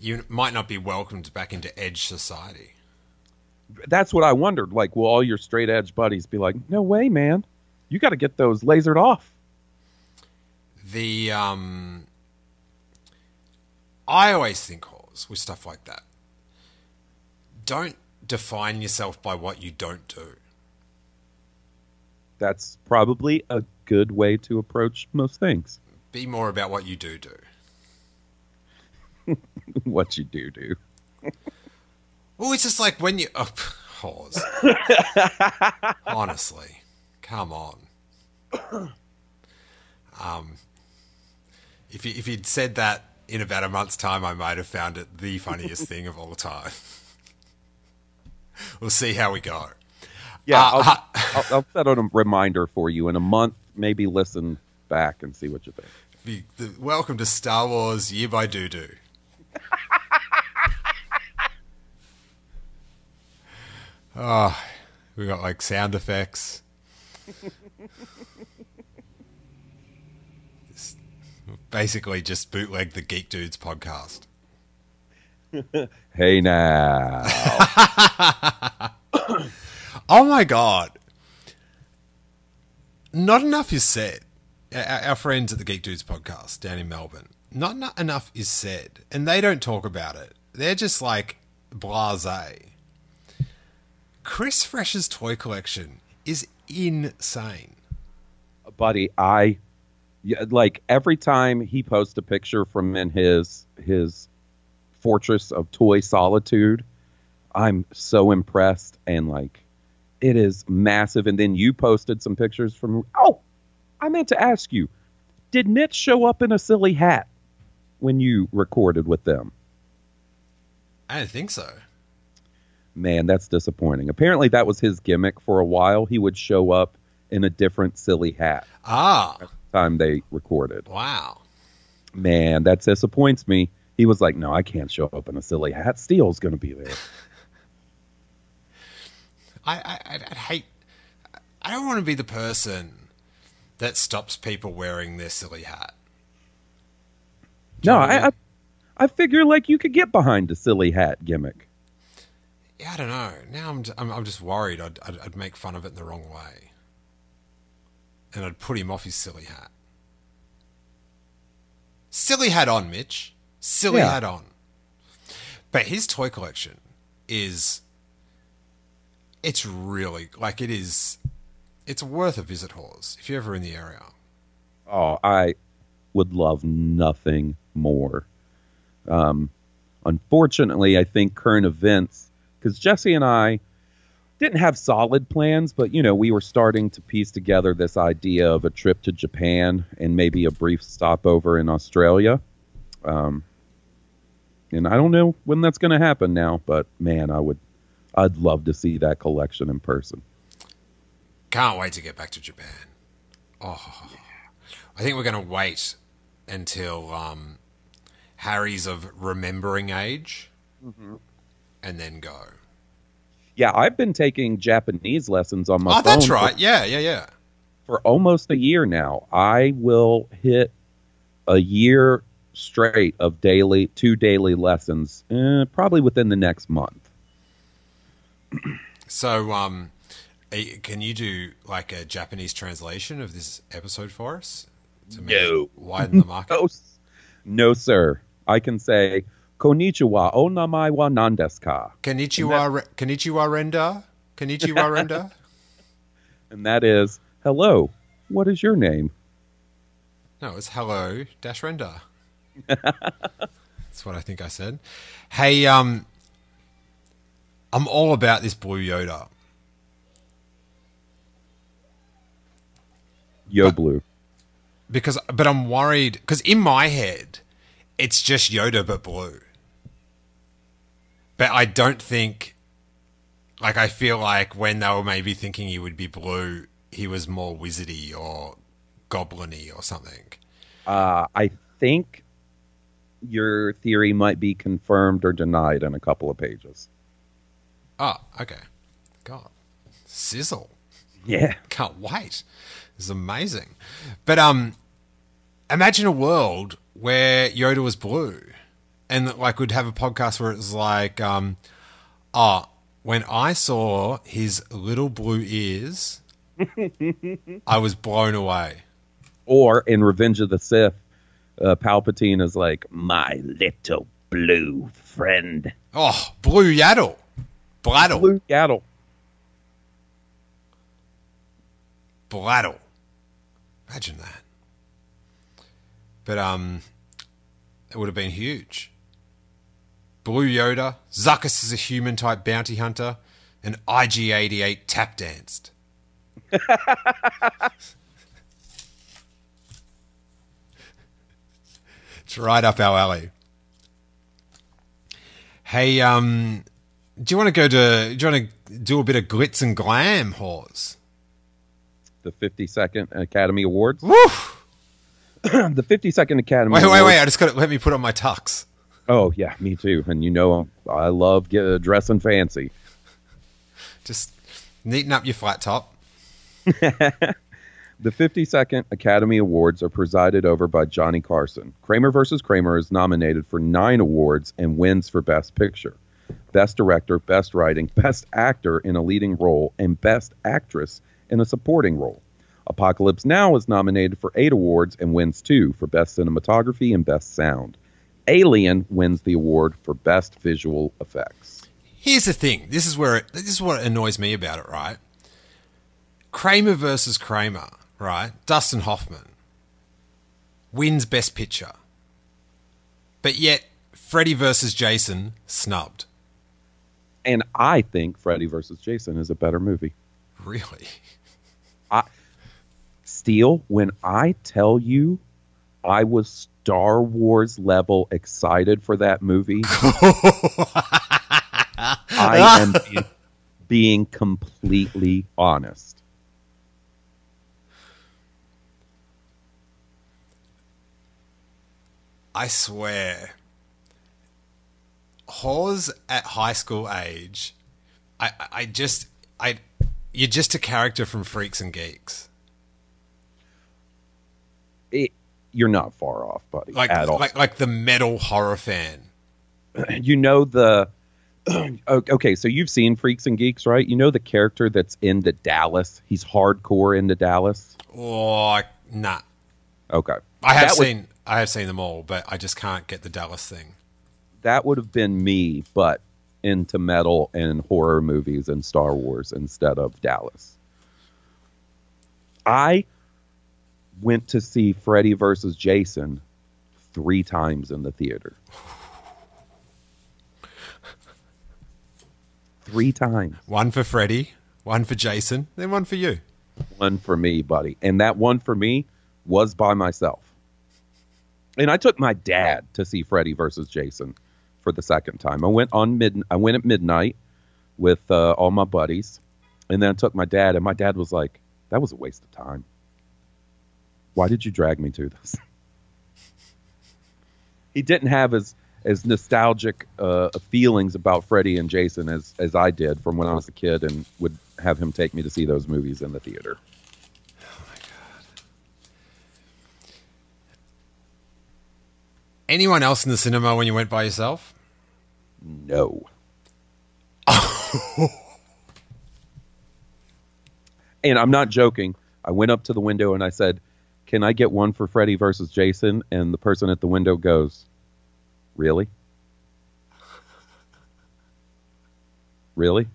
you might not be welcomed back into Edge society. That's what I wondered. Like, will all your straight edge buddies be like, "No way, man! You got to get those lasered off." The um, I always think Hawes with stuff like that. Don't define yourself by what you don't do. That's probably a good way to approach most things. Be more about what you do do. what you do do. Well, it's just like when you oh, Hawes. Honestly, come on. Um, if you, if you'd said that in about a month's time, I might have found it the funniest thing of all time. we'll see how we go. Yeah, Uh, I'll, I'll, I'll set on a reminder for you in a month. Maybe listen back and see what you think. Be, the, welcome to Star Wars Year by Doo Doo. Oh, we got like sound effects. It's basically just bootleg the Geek Dudes podcast. Hey now, Oh my god. Not enough is said. Our, our friends at the Geek Dudes podcast down in Melbourne, not eno- enough is said. And they don't talk about it. They're just like blase. Chris Fresh's toy collection is insane. buddy, I like every time he posts a picture from in his his fortress of toy solitude, I'm so impressed and like it is massive. And then you posted some pictures from. Oh, I meant to ask you, did Mitch show up in a silly hat when you recorded with them? I don't think so. Man, that's disappointing. Apparently, that was his gimmick for a while. He would show up in a different silly hat Ah, time they recorded. wow. Man, that disappoints me. He was like, "No, I can't show up in a silly hat. Steele's going to be there." I, I, I'd I'd hate. I don't want to be the person that stops people wearing their silly hat. no, I I, I, I figure like you could get behind a silly hat gimmick. Yeah, I don't know. Now I'm, I'm, I'm just worried I'd, I'd, I'd make fun of it in the wrong way. And I'd put him off his silly hat. Silly hat on, Mitch. Silly Yeah. hat on. But his toy collection is. It's really. Like, it is. It's worth a visit, Hawes, if you're ever in the area. Oh, I would love nothing more. Um, unfortunately, I think current events, because Jesse and I didn't have solid plans, but you know, we were starting to piece together this idea of a trip to Japan and maybe a brief stopover in Australia. Um, and I don't know when that's going to happen now, but man, I would, I'd love to see that collection in person. Can't wait to get back to Japan. Oh, I think we're going to wait until um, Harry's of remembering age, and then go. Yeah, I've been taking Japanese lessons on my oh, phone. that's for- right. Yeah, yeah, yeah. for almost a year now. I will hit a year straight of daily two daily lessons, eh, probably within the next month. So, um, can you do like a Japanese translation of this episode for us to maybe No. widen the market? No, no, sir. I can say Konnichiwa, onamai wa nandesu ka? Konnichiwa, re- konnichiwa renda? Konnichiwa renda? And that is, hello, what is your name? No, it's hello dash render. That's what I think I said. Hey, um, I'm all about this blue Yoda. Yo Blue. because but I'm worried because in my head it's just Yoda but blue. But I don't think like I feel like when they were maybe thinking he would be blue, he was more wizardy or gobliny or something. Uh, I think your theory might be confirmed or denied in a couple of pages. Oh, okay. God. Sizzle. Yeah. Can't wait. This is amazing. But um imagine a world where Yoda was blue and like we'd have a podcast where it was like um oh when I saw his little blue ears I was blown away. Or in Revenge of the Sith, uh, Palpatine is like, my little blue friend. Oh, blue yaddle. Bladdle. Blue Yaddle. Bladdle. Imagine that. But um it would have been huge. Blue Yoda, Zuckuss is a human type bounty hunter, and IG eighty eight tap danced. it's right up our alley. Hey, um, do you want to go to? Do you want to do a bit of glitz and glam, Hawes? The 52nd Academy Awards. Woo! the 52nd Academy Wait, wait, wait! I just got to let me put on my tux. Oh, yeah, me too. And you know, I love get, uh, dressing fancy. Just neaten up your flat top. The 52nd Academy Awards are presided over by Johnny Carson. Kramer vs. Kramer is nominated for nine awards and wins for Best Picture, Best Director, Best Writing, Best Actor in a Leading Role, and Best Actress in a Supporting Role. Apocalypse Now is nominated for eight awards and wins two for Best Cinematography and Best Sound. Alien wins the award for Best Visual Effects. Here's the thing. This is where it, this is what annoys me about it. Right? Kramer versus Kramer. Right? Dustin Hoffman wins Best Picture, but yet Freddy versus Jason snubbed. And I think Freddy versus Jason is a better movie. Really? I Steele, when I tell you I was Star Wars level excited for that movie, I am being, being completely honest. I swear. Hawes at high school age, I, I- just, I, you're just a character from Freaks and Geeks. It, you're not far off, buddy, Like, at all. like, like the metal horror fan. you know the. Okay, so you've seen Freaks and Geeks, right? You know the character that's into Dallas. He's hardcore into Dallas. Oh, nah. Okay, I have That would- seen, I have seen them all, but I just can't get the Dallas thing. that would have been me, but into metal and horror movies and Star Wars instead of Dallas. I went to see Freddy versus Jason three times in the theater. Three times. One for Freddy, one for Jason, then one for you. One for me, buddy. And that one for me was by myself. And I took my dad to see Freddy versus Jason for the second time. I went on mid I went at midnight with uh, all my buddies. And then I took my dad and my dad was like, "That was a waste of time. Why did you drag me to this?" he didn't have as as nostalgic uh, feelings about Freddy and Jason as as I did from when I was a kid and would have him take me to see those movies in the theater. Oh my god! Anyone else in the cinema when you went by yourself? No. and I'm not joking. I went up to the window and I said, can I get one for Freddy versus Jason? And the person at the window goes, Really? Really?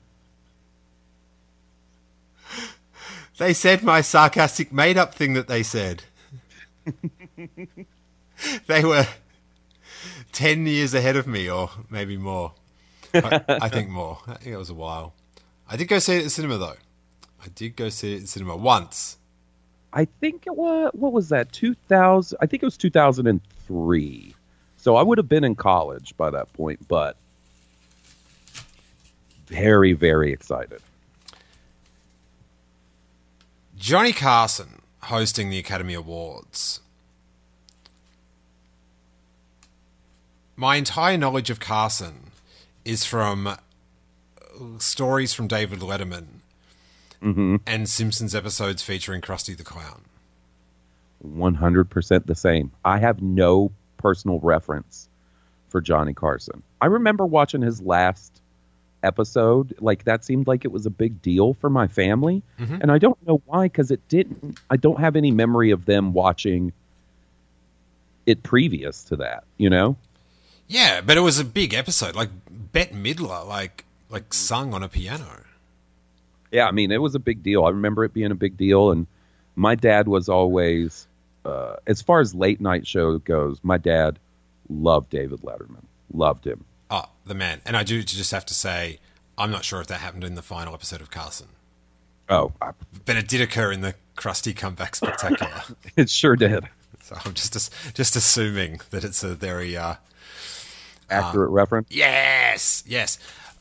They said my sarcastic made up thing that they said. they were 10 years ahead of me, or maybe more. I, I, think more. I think it was a while. I did go see it at cinema, though. I did go see it in cinema once. I think it was what was that? 2000 I think it was 2003. So I would have been in college by that point, but very very excited. Johnny Carson hosting the Academy Awards. My entire knowledge of Carson is from stories from David Letterman Mm-hmm. and Simpsons episodes featuring Krusty the Clown. 100% the same. I have no personal reference for Johnny Carson. I remember watching his last episode. Like, that seemed like it was a big deal for my family. Mhm. And I don't know why, because it didn't. I don't have any memory of them watching it previous to that, you know? Yeah, but it was a big episode. Like Bette Midler, like like sung on a piano. Yeah, I mean, it was a big deal. I remember it being a big deal. And my dad was always, uh, as far as late night show goes, my dad loved David Letterman. Loved him. Oh, the man. And I do just have to say, I'm not sure if that happened in the final episode of Carson, Oh, I- but it did occur in the Krusty Comeback Spectacular. it sure did. so I'm just just assuming that it's a very uh, Accurate reference. yes, yes.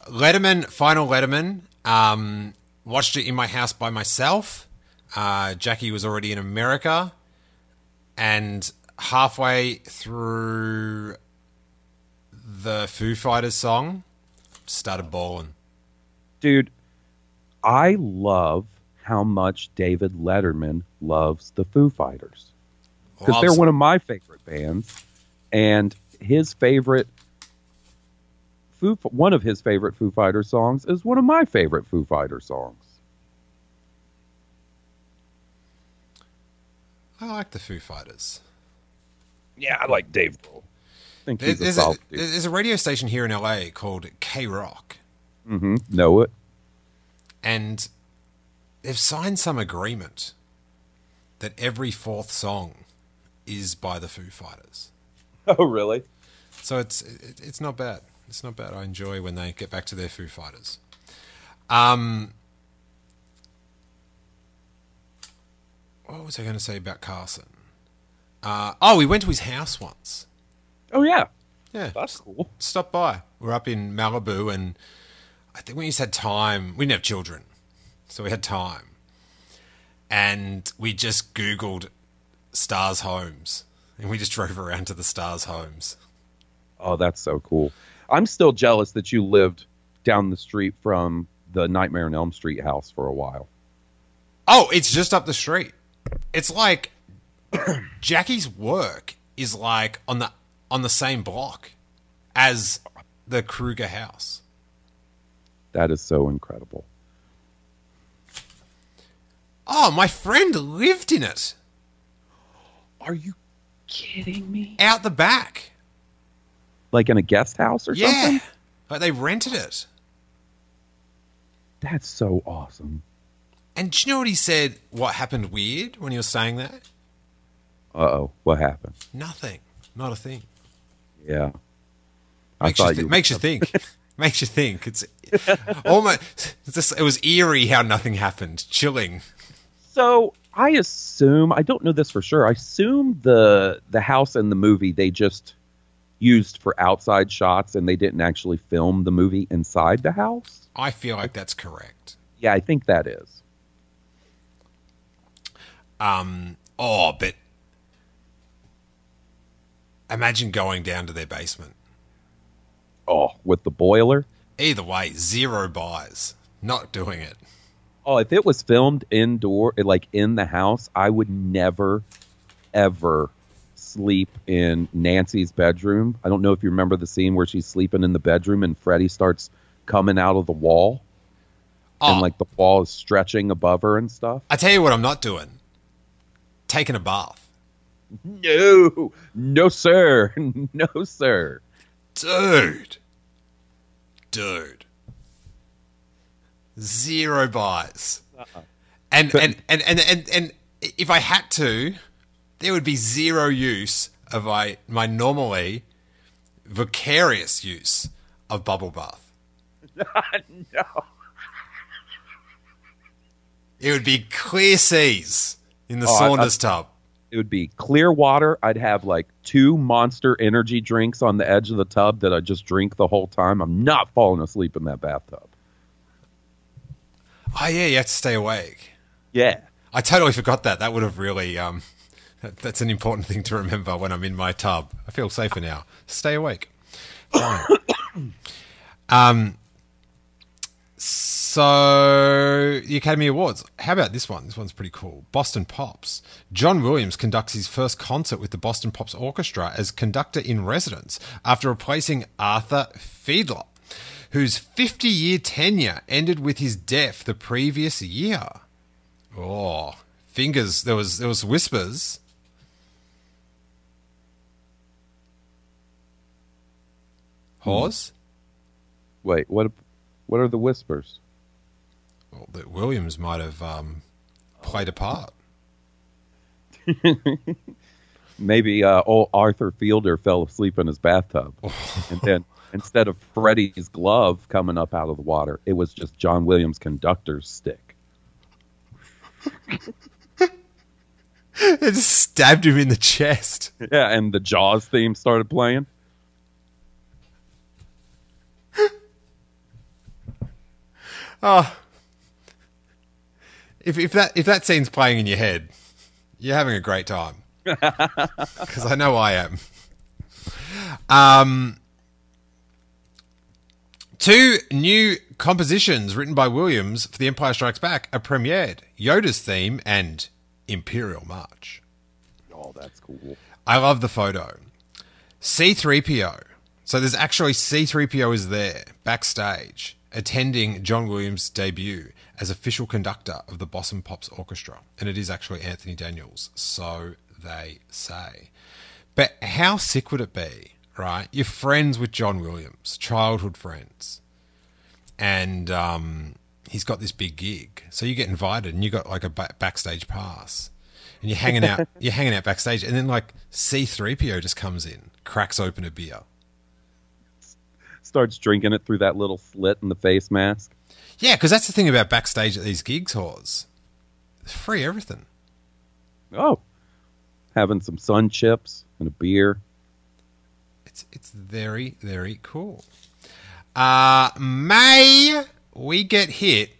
Letterman, final Letterman. Um, watched it in my house by myself. Uh, Jackie was already in America, and halfway through the Foo Fighters song, started bawling. Dude, I love how much David Letterman loves the Foo Fighters. Because they're one of my favorite bands. And his favorite Foo, one of his favorite Foo Fighter songs is one of my favorite Foo Fighter songs. I like the Foo Fighters. Yeah, I like Dave Grohl. Think There- he's a There's a, solid dude. there's a radio station here in LA called K Rock, Mm-hmm. Know it. and they've signed some agreement that every fourth song is by the Foo Fighters. Oh, really? So it's it, it's not bad. It's not bad. I enjoy when they get back to their Foo Fighters. Um, what was I going to say about Carson? Uh, oh, we went to his house once. Oh, yeah. Yeah, That's cool. stop by. We're up in Malibu, and I think we just had time. We didn't have children, so we had time, and we just Googled Stars Homes, and we just drove around to the Stars Homes. Oh, that's so cool. I'm still jealous that you lived down the street from the Nightmare on Elm Street house for a while. Oh, it's just up the street. It's like Jackie's work is like on the on the same block as the Krueger house. That is so incredible. Oh, my friend lived in it Are you kidding me? out the back. Like in a guest house or Yeah. something? Like they rented it. That's so awesome. And do you know what he said? What happened weird when he was saying that? Uh oh, what happened? Nothing. Not a thing. Yeah. I Makes you, thought th- you makes you think. makes you think. It's almost. It's just, it was eerie how nothing happened. Chilling. So I assume I don't know this for sure. I assume the the house in the movie they just used for outside shots and they didn't actually film the movie inside the house. I feel like that's correct. Yeah, I think that is. Um. Oh, but imagine going down to their basement. Oh, with the boiler. Either way, zero buys. Not doing it. Oh, if it was filmed indoor, like in the house, I would never, ever sleep in Nancy's bedroom. I don't know if you remember the scene where she's sleeping in the bedroom and Freddie starts coming out of the wall Oh, and ah. like the wall is stretching above her and stuff. I tell you what, I'm not doing. Taking a bath, No, no, sir, no, sir. dude. Dude. Zero buys. Uh-uh. And, and, and, and, and, and if I had to, there would be zero use of my, my normally vicarious use of bubble bath. no. It would be clear seas in the Oh, I- Saunders tub. It would be clear water. I'd have like two monster energy drinks on the edge of the tub that I just drink the whole time. I'm not falling asleep in that bathtub. Oh yeah, you have to stay awake. Yeah. I totally forgot that. That would have really um, that- that's an important thing to remember when I'm in my tub. I feel safer now. Stay awake. Um. So the Academy Awards. How about this one? This one's pretty cool. Boston Pops. John Williams conducts his first concert with the Boston Pops Orchestra as conductor in residence after replacing Arthur Fiedler, whose 50-year tenure ended with his death the previous year. Oh, fingers. There was there was whispers. Hawes. Wait, what what are the whispers? Well, that Williams might have um, played a part. Maybe uh, old Arthur Fiedler fell asleep in his bathtub. and then instead of Freddie's glove coming up out of the water, it was just John Williams' conductor's stick. it just stabbed him in the chest. Yeah, and the Jaws theme started playing. Oh. If if that if that scene's playing in your head, you're having a great time. Because I know I am. Um, two new compositions written by Williams for The Empire Strikes Back are premiered: Yoda's theme and Imperial March. Oh, that's cool. I love the photo. C3PO. So there's actually C3PO is there backstage attending John Williams' debut as official conductor of the Boston Pops Orchestra. And it is actually Anthony Daniels. So they say. But how sick would it be, right? You're friends with John Williams, childhood friends. And um, he's got this big gig. So you get invited and you got like a ba- backstage pass and you're hanging out you're hanging out backstage and then like C3PO just comes in cracks open a beer Starts drinking it through that little slit in the face mask. yeah because that's the thing about backstage at these gigs Hawes. It's free everything. Oh, having some sun chips and a beer. it's it's very very cool. Uh may we get hit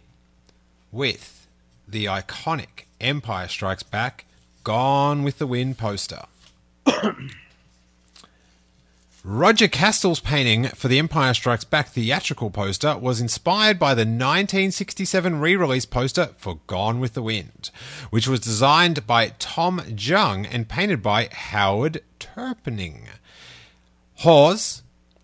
with the iconic empire strikes back gone with the wind poster Roger Kastel's painting for the Empire Strikes Back theatrical poster was inspired by the 1967 re release poster for Gone with the Wind, which was designed by Tom Jung and painted by Howard Terpning. Hawes,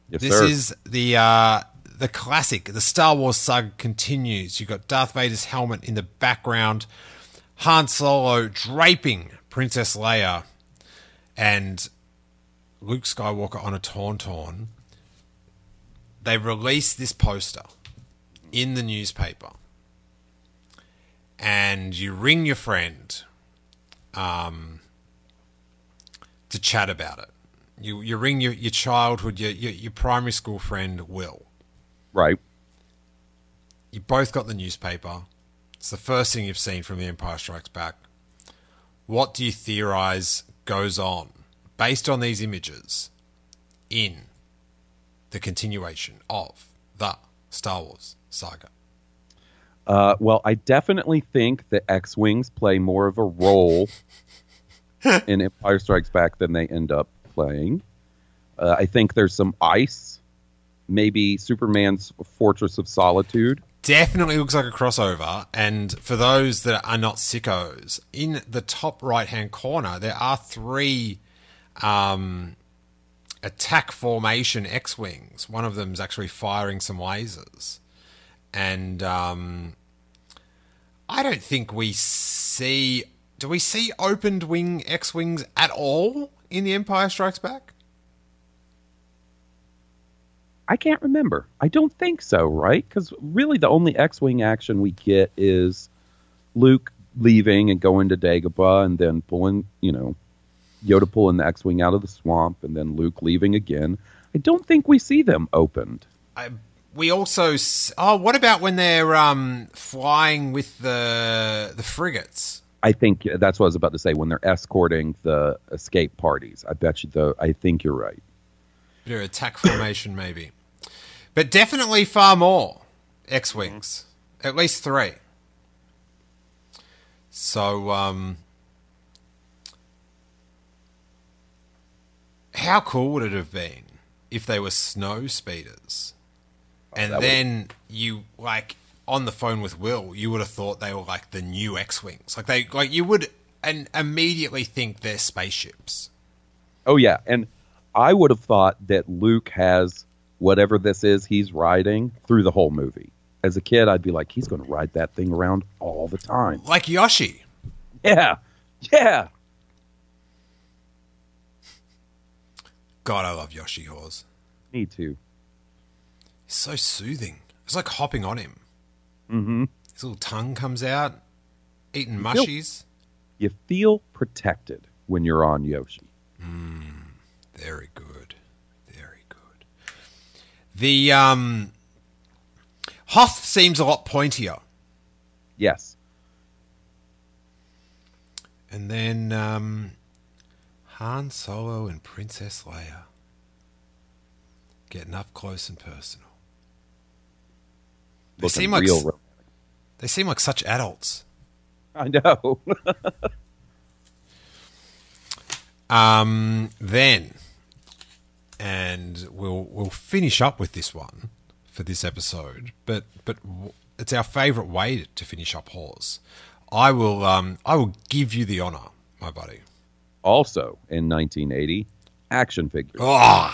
Yes, this sir. is the uh, the classic. The Star Wars saga continues. You've got Darth Vader's helmet in the background, Han Solo draping Princess Leia, and Luke Skywalker on a Tauntaun. They release this poster in the newspaper, and you ring your friend um, to chat about it. You you ring your, your childhood, your, your your primary school friend Will. Right. You both got the newspaper. It's the first thing you've seen from The Empire Strikes Back. What do you theorize goes on based on these images in the continuation of the Star Wars saga? Uh, well, I definitely think the X Wings play more of a role in Empire Strikes Back than they end up playing. Uh, I think there's some ice, maybe Superman's Fortress of Solitude. Definitely looks like a crossover. And for those that are not sickos, in the top right hand corner, there are three um, attack formation X Wings. One of them's actually firing some lasers. And um, I don't think we see. Do we see opened wing X Wings at all in The Empire Strikes Back? I can't remember. I don't think so, right? Because really, the only X-wing action we get is Luke leaving and going to Dagobah, and then pulling, you know, Yoda pulling the X-wing out of the swamp, and then Luke leaving again. I don't think we see them opened. I, we also oh, what about when they're um, flying with the the frigates? I think that's what I was about to say. When they're escorting the escape parties, I bet you. though. I think you're right. Bit of attack formation, maybe, but definitely far more X wings, at least three. So, um, how cool would it have been if they were snow speeders? Oh, and that then you like on the phone with Will, you would have thought they were like the new X-wings. Like they like you would and immediately think they're spaceships. Oh yeah, and I would have thought that Luke has whatever this is he's riding through the whole movie. As a kid, I'd be like, he's going to ride that thing around all the time. Like Yoshi. Yeah, yeah. God, I love Yoshi Hawes. Me too. He's so soothing. It's like hopping on him. Mm-hmm. His little tongue comes out, eating feel- mushies. You feel protected when you're on Yoshi. Hmm. Very good. Very good. The um Hoth seems a lot pointier. Yes. And then um, Han Solo and Princess Leia getting up close and personal. They Looking seem like real. They seem like such adults. I know. Um, then, and we'll we'll finish up with this one for this episode. But but it's our favourite way to finish up Hawes. I will um I will give you the honour, my buddy. Also in 1980, action figures. Oh,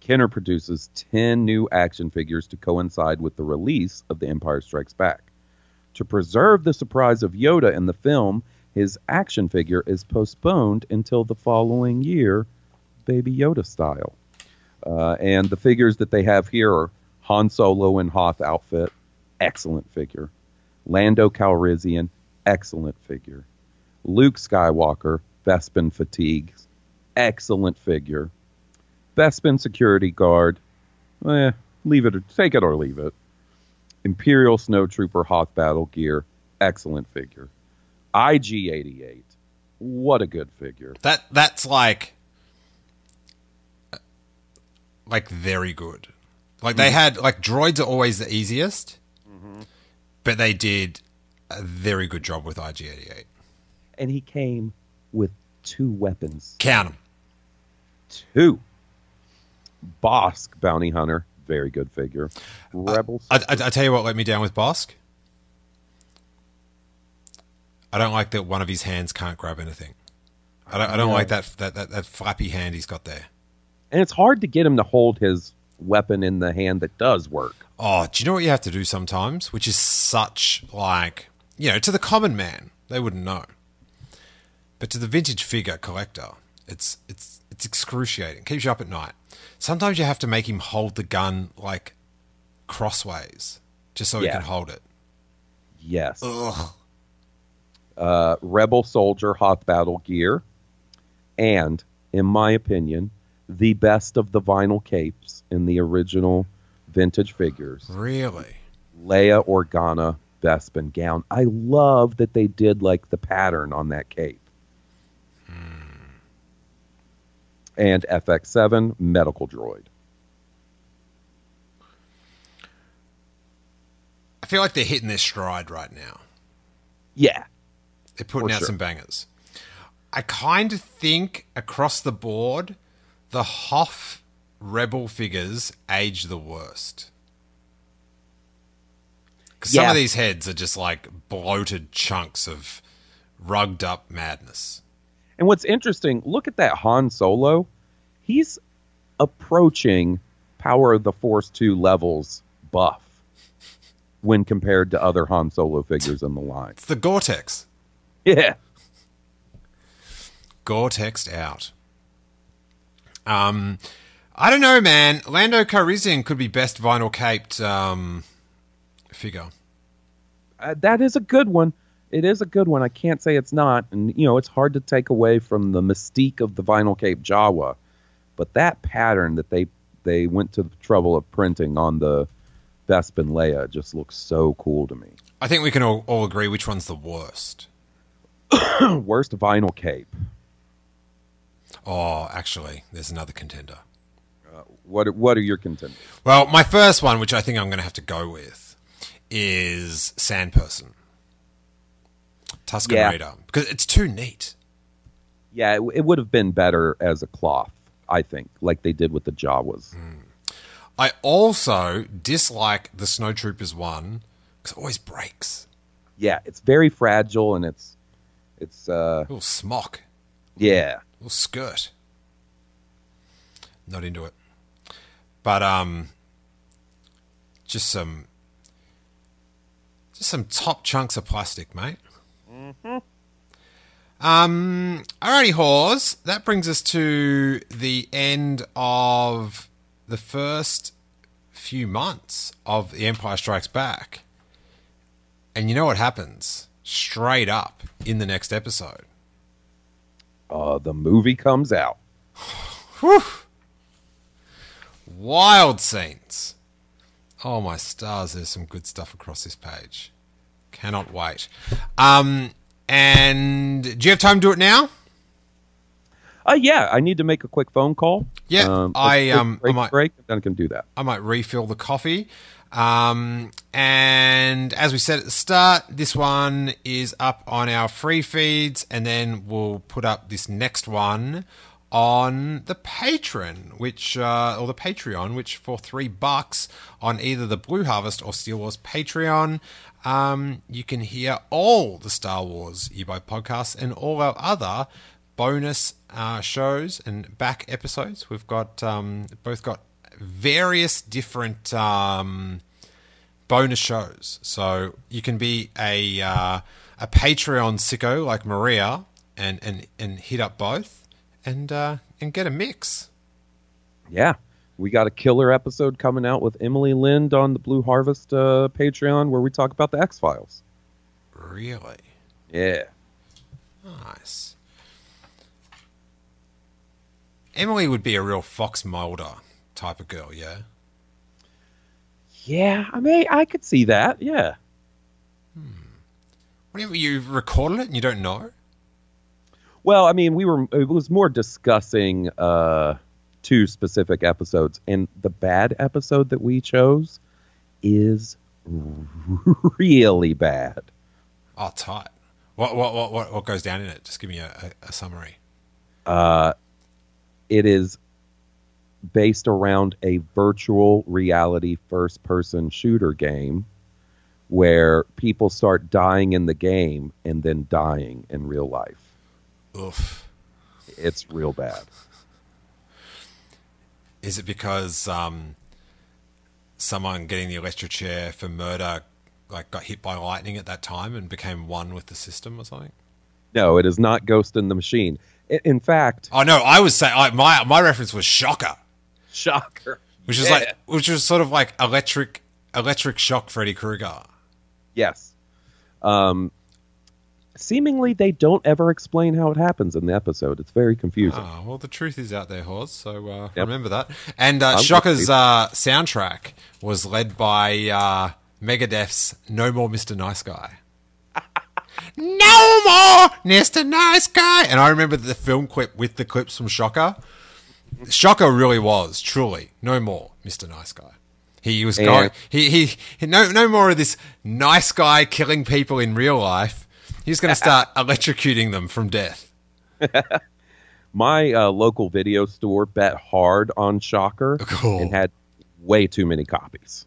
Kenner produces 10 new action figures to coincide with the release of The Empire Strikes Back. To preserve the surprise of Yoda in the film, his action figure is postponed until the following year, Baby Yoda style. Uh, and the figures that they have here are Han Solo in Hoth outfit, excellent figure. Lando Calrissian, excellent figure. Luke Skywalker, Bespin fatigues, excellent figure. Bespin security guard, eh, leave it or take it or leave it. Imperial Snowtrooper Hoth battle gear, excellent figure. IG88, what a good figure. that that's like like very good. Like they had like droids are always the easiest, but they did a very good job with IG88. And he came with two weapons. Count them. Two. Bossk bounty hunter, very good figure. Rebels. I, I, I tell you what let me down with Bossk. I don't like that one of his hands can't grab anything. I don't, I don't Yeah. like that, that that that flappy hand he's got there. and it's hard to get him to hold his weapon in the hand that does work. Oh, do you know what you have to do sometimes? Which is such like you know to the common man they wouldn't know, but to the vintage figure collector, it's it's it's excruciating. Keeps you up at night. Sometimes you have to make him hold the gun like crossways just so he can hold it. Yes. Ugh. uh, Rebel Soldier Hoth Battle gear, and, in my opinion, the best of the vinyl capes in the original vintage figures. Really? Leia Organa Bespin gown. I love that they did like the pattern on that cape. And FX7 medical droid. I feel like they're hitting their stride right now. Yeah. They're putting out sure. some bangers. I kind of think across the board, the Hoth Rebel figures age the worst. Because some of these heads are just like bloated chunks of rugged up madness. And what's interesting, look at that Han Solo. He's approaching Power of the Force 2 levels buff when compared to other Han Solo figures in the line. It's the Gore-Tex. Yeah. Gore-Tex out. Um, I don't know, man. Lando Calrissian could be best vinyl caped um, figure. Uh, that is a good one. It is a good one. I can't say it's not, and you know it's hard to take away from the mystique of the vinyl cape Jawa, but that pattern that they they went to the trouble of printing on the Bespin Leia just looks so cool to me. I think we can all, all agree which one's the worst. Worst vinyl cape. Oh, actually, there's another contender. Uh, what what are your contenders? Well, my first one, which I think I'm going to have to go with, is Sandperson. Tusken Yeah. Raider. Because it's too neat. Yeah, it, it would have been better as a cloth, I think, like they did with the Jawas. I also dislike the Snowtroopers one because it always breaks. Yeah, it's very fragile and it's it's uh little smock, yeah. little skirt. Not into it. But um just some just some top chunks of plastic, mate. Um alrighty Hawes, that brings us to the end of the first few months of The Empire Strikes Back. And you know what happens? Straight up in the next episode. Uh the movie comes out. Whew. Wild scenes. Oh my stars, there's some good stuff across this page. Cannot wait. Um and do you have time to do it now? Uh yeah, I need to make a quick phone call. Yeah, Um, I, um, I might- break, then I can do that. I might refill the coffee. Um, and as we said at the start, this one is up on our free feeds, and then we'll put up this next one on the patron, which uh, or the Patreon, which for three bucks on either the Blue Harvest or Steel Wars Patreon, um, you can hear all the Star Wars eBay podcasts and all our other bonus uh, shows and back episodes. We've got um, both got various different um, bonus shows, so you can be a uh, a Patreon sicko like Maria and and and hit up both and uh, and get a mix. Yeah. We got a killer episode coming out with Emily Lind on the Blue Harvest uh, Patreon where we talk about the X Files. Really Yeah. nice. Emily would be a real Fox Mulder type of girl, yeah. Yeah, I mean, I could see that. Yeah. What do you, you recorded it and you don't know? Well, I mean, we were it was more discussing uh two specific episodes and the bad episode that we chose is really bad. Oh, tight. What what what what, what goes down in it? Just give me a, a, a summary. Uh it is based around a virtual reality first person shooter game where people start dying in the game and then dying in real life. Oof. It's real bad. Is it because um, someone getting the electric chair for murder like got hit by lightning at that time and became one with the system or something? No, it is not Ghost in the Machine. In fact, Oh no, I was saying I, my my reference was Shocker, shocker. which was Yeah. like which was sort of like electric electric shock Freddy Krueger. Yes. Um, seemingly, they don't ever explain how it happens in the episode. It's very confusing. Ah, well, the truth is out there, Hawes. So uh, Yep. remember that. And uh, Shocker's uh, soundtrack was led by uh, Megadeth's "No More Mr. Nice Guy." no more Mr. Nice Guy. And I remember the film clip with the clips from Shocker. Shocker really was truly no more Mr. Nice Guy. He was And- going. He, he he no no more of this nice guy killing people in real life. He's going to start electrocuting them from death. My uh, local video store bet hard on Shocker Cool. and had way too many copies.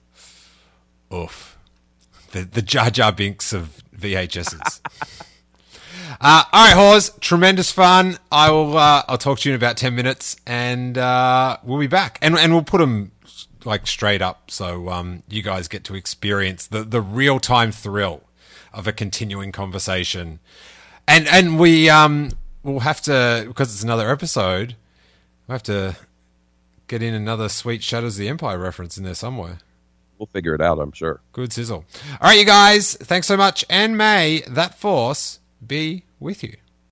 Oof. The the Jar Jar Binks of VHSs. uh, all right, Hawes. Tremendous fun. I will. Uh, I'll talk to you in about ten minutes, and uh, we'll be back, and and we'll put them like straight up, so um, you guys get to experience the the real time thrill of a continuing conversation, and and we um we'll have to because it's another episode. We will have to get in another sweet Shadows of the Empire reference in there somewhere. We'll figure it out, I'm sure. Good sizzle. All right, you guys. Thanks so much, and may that force be with you.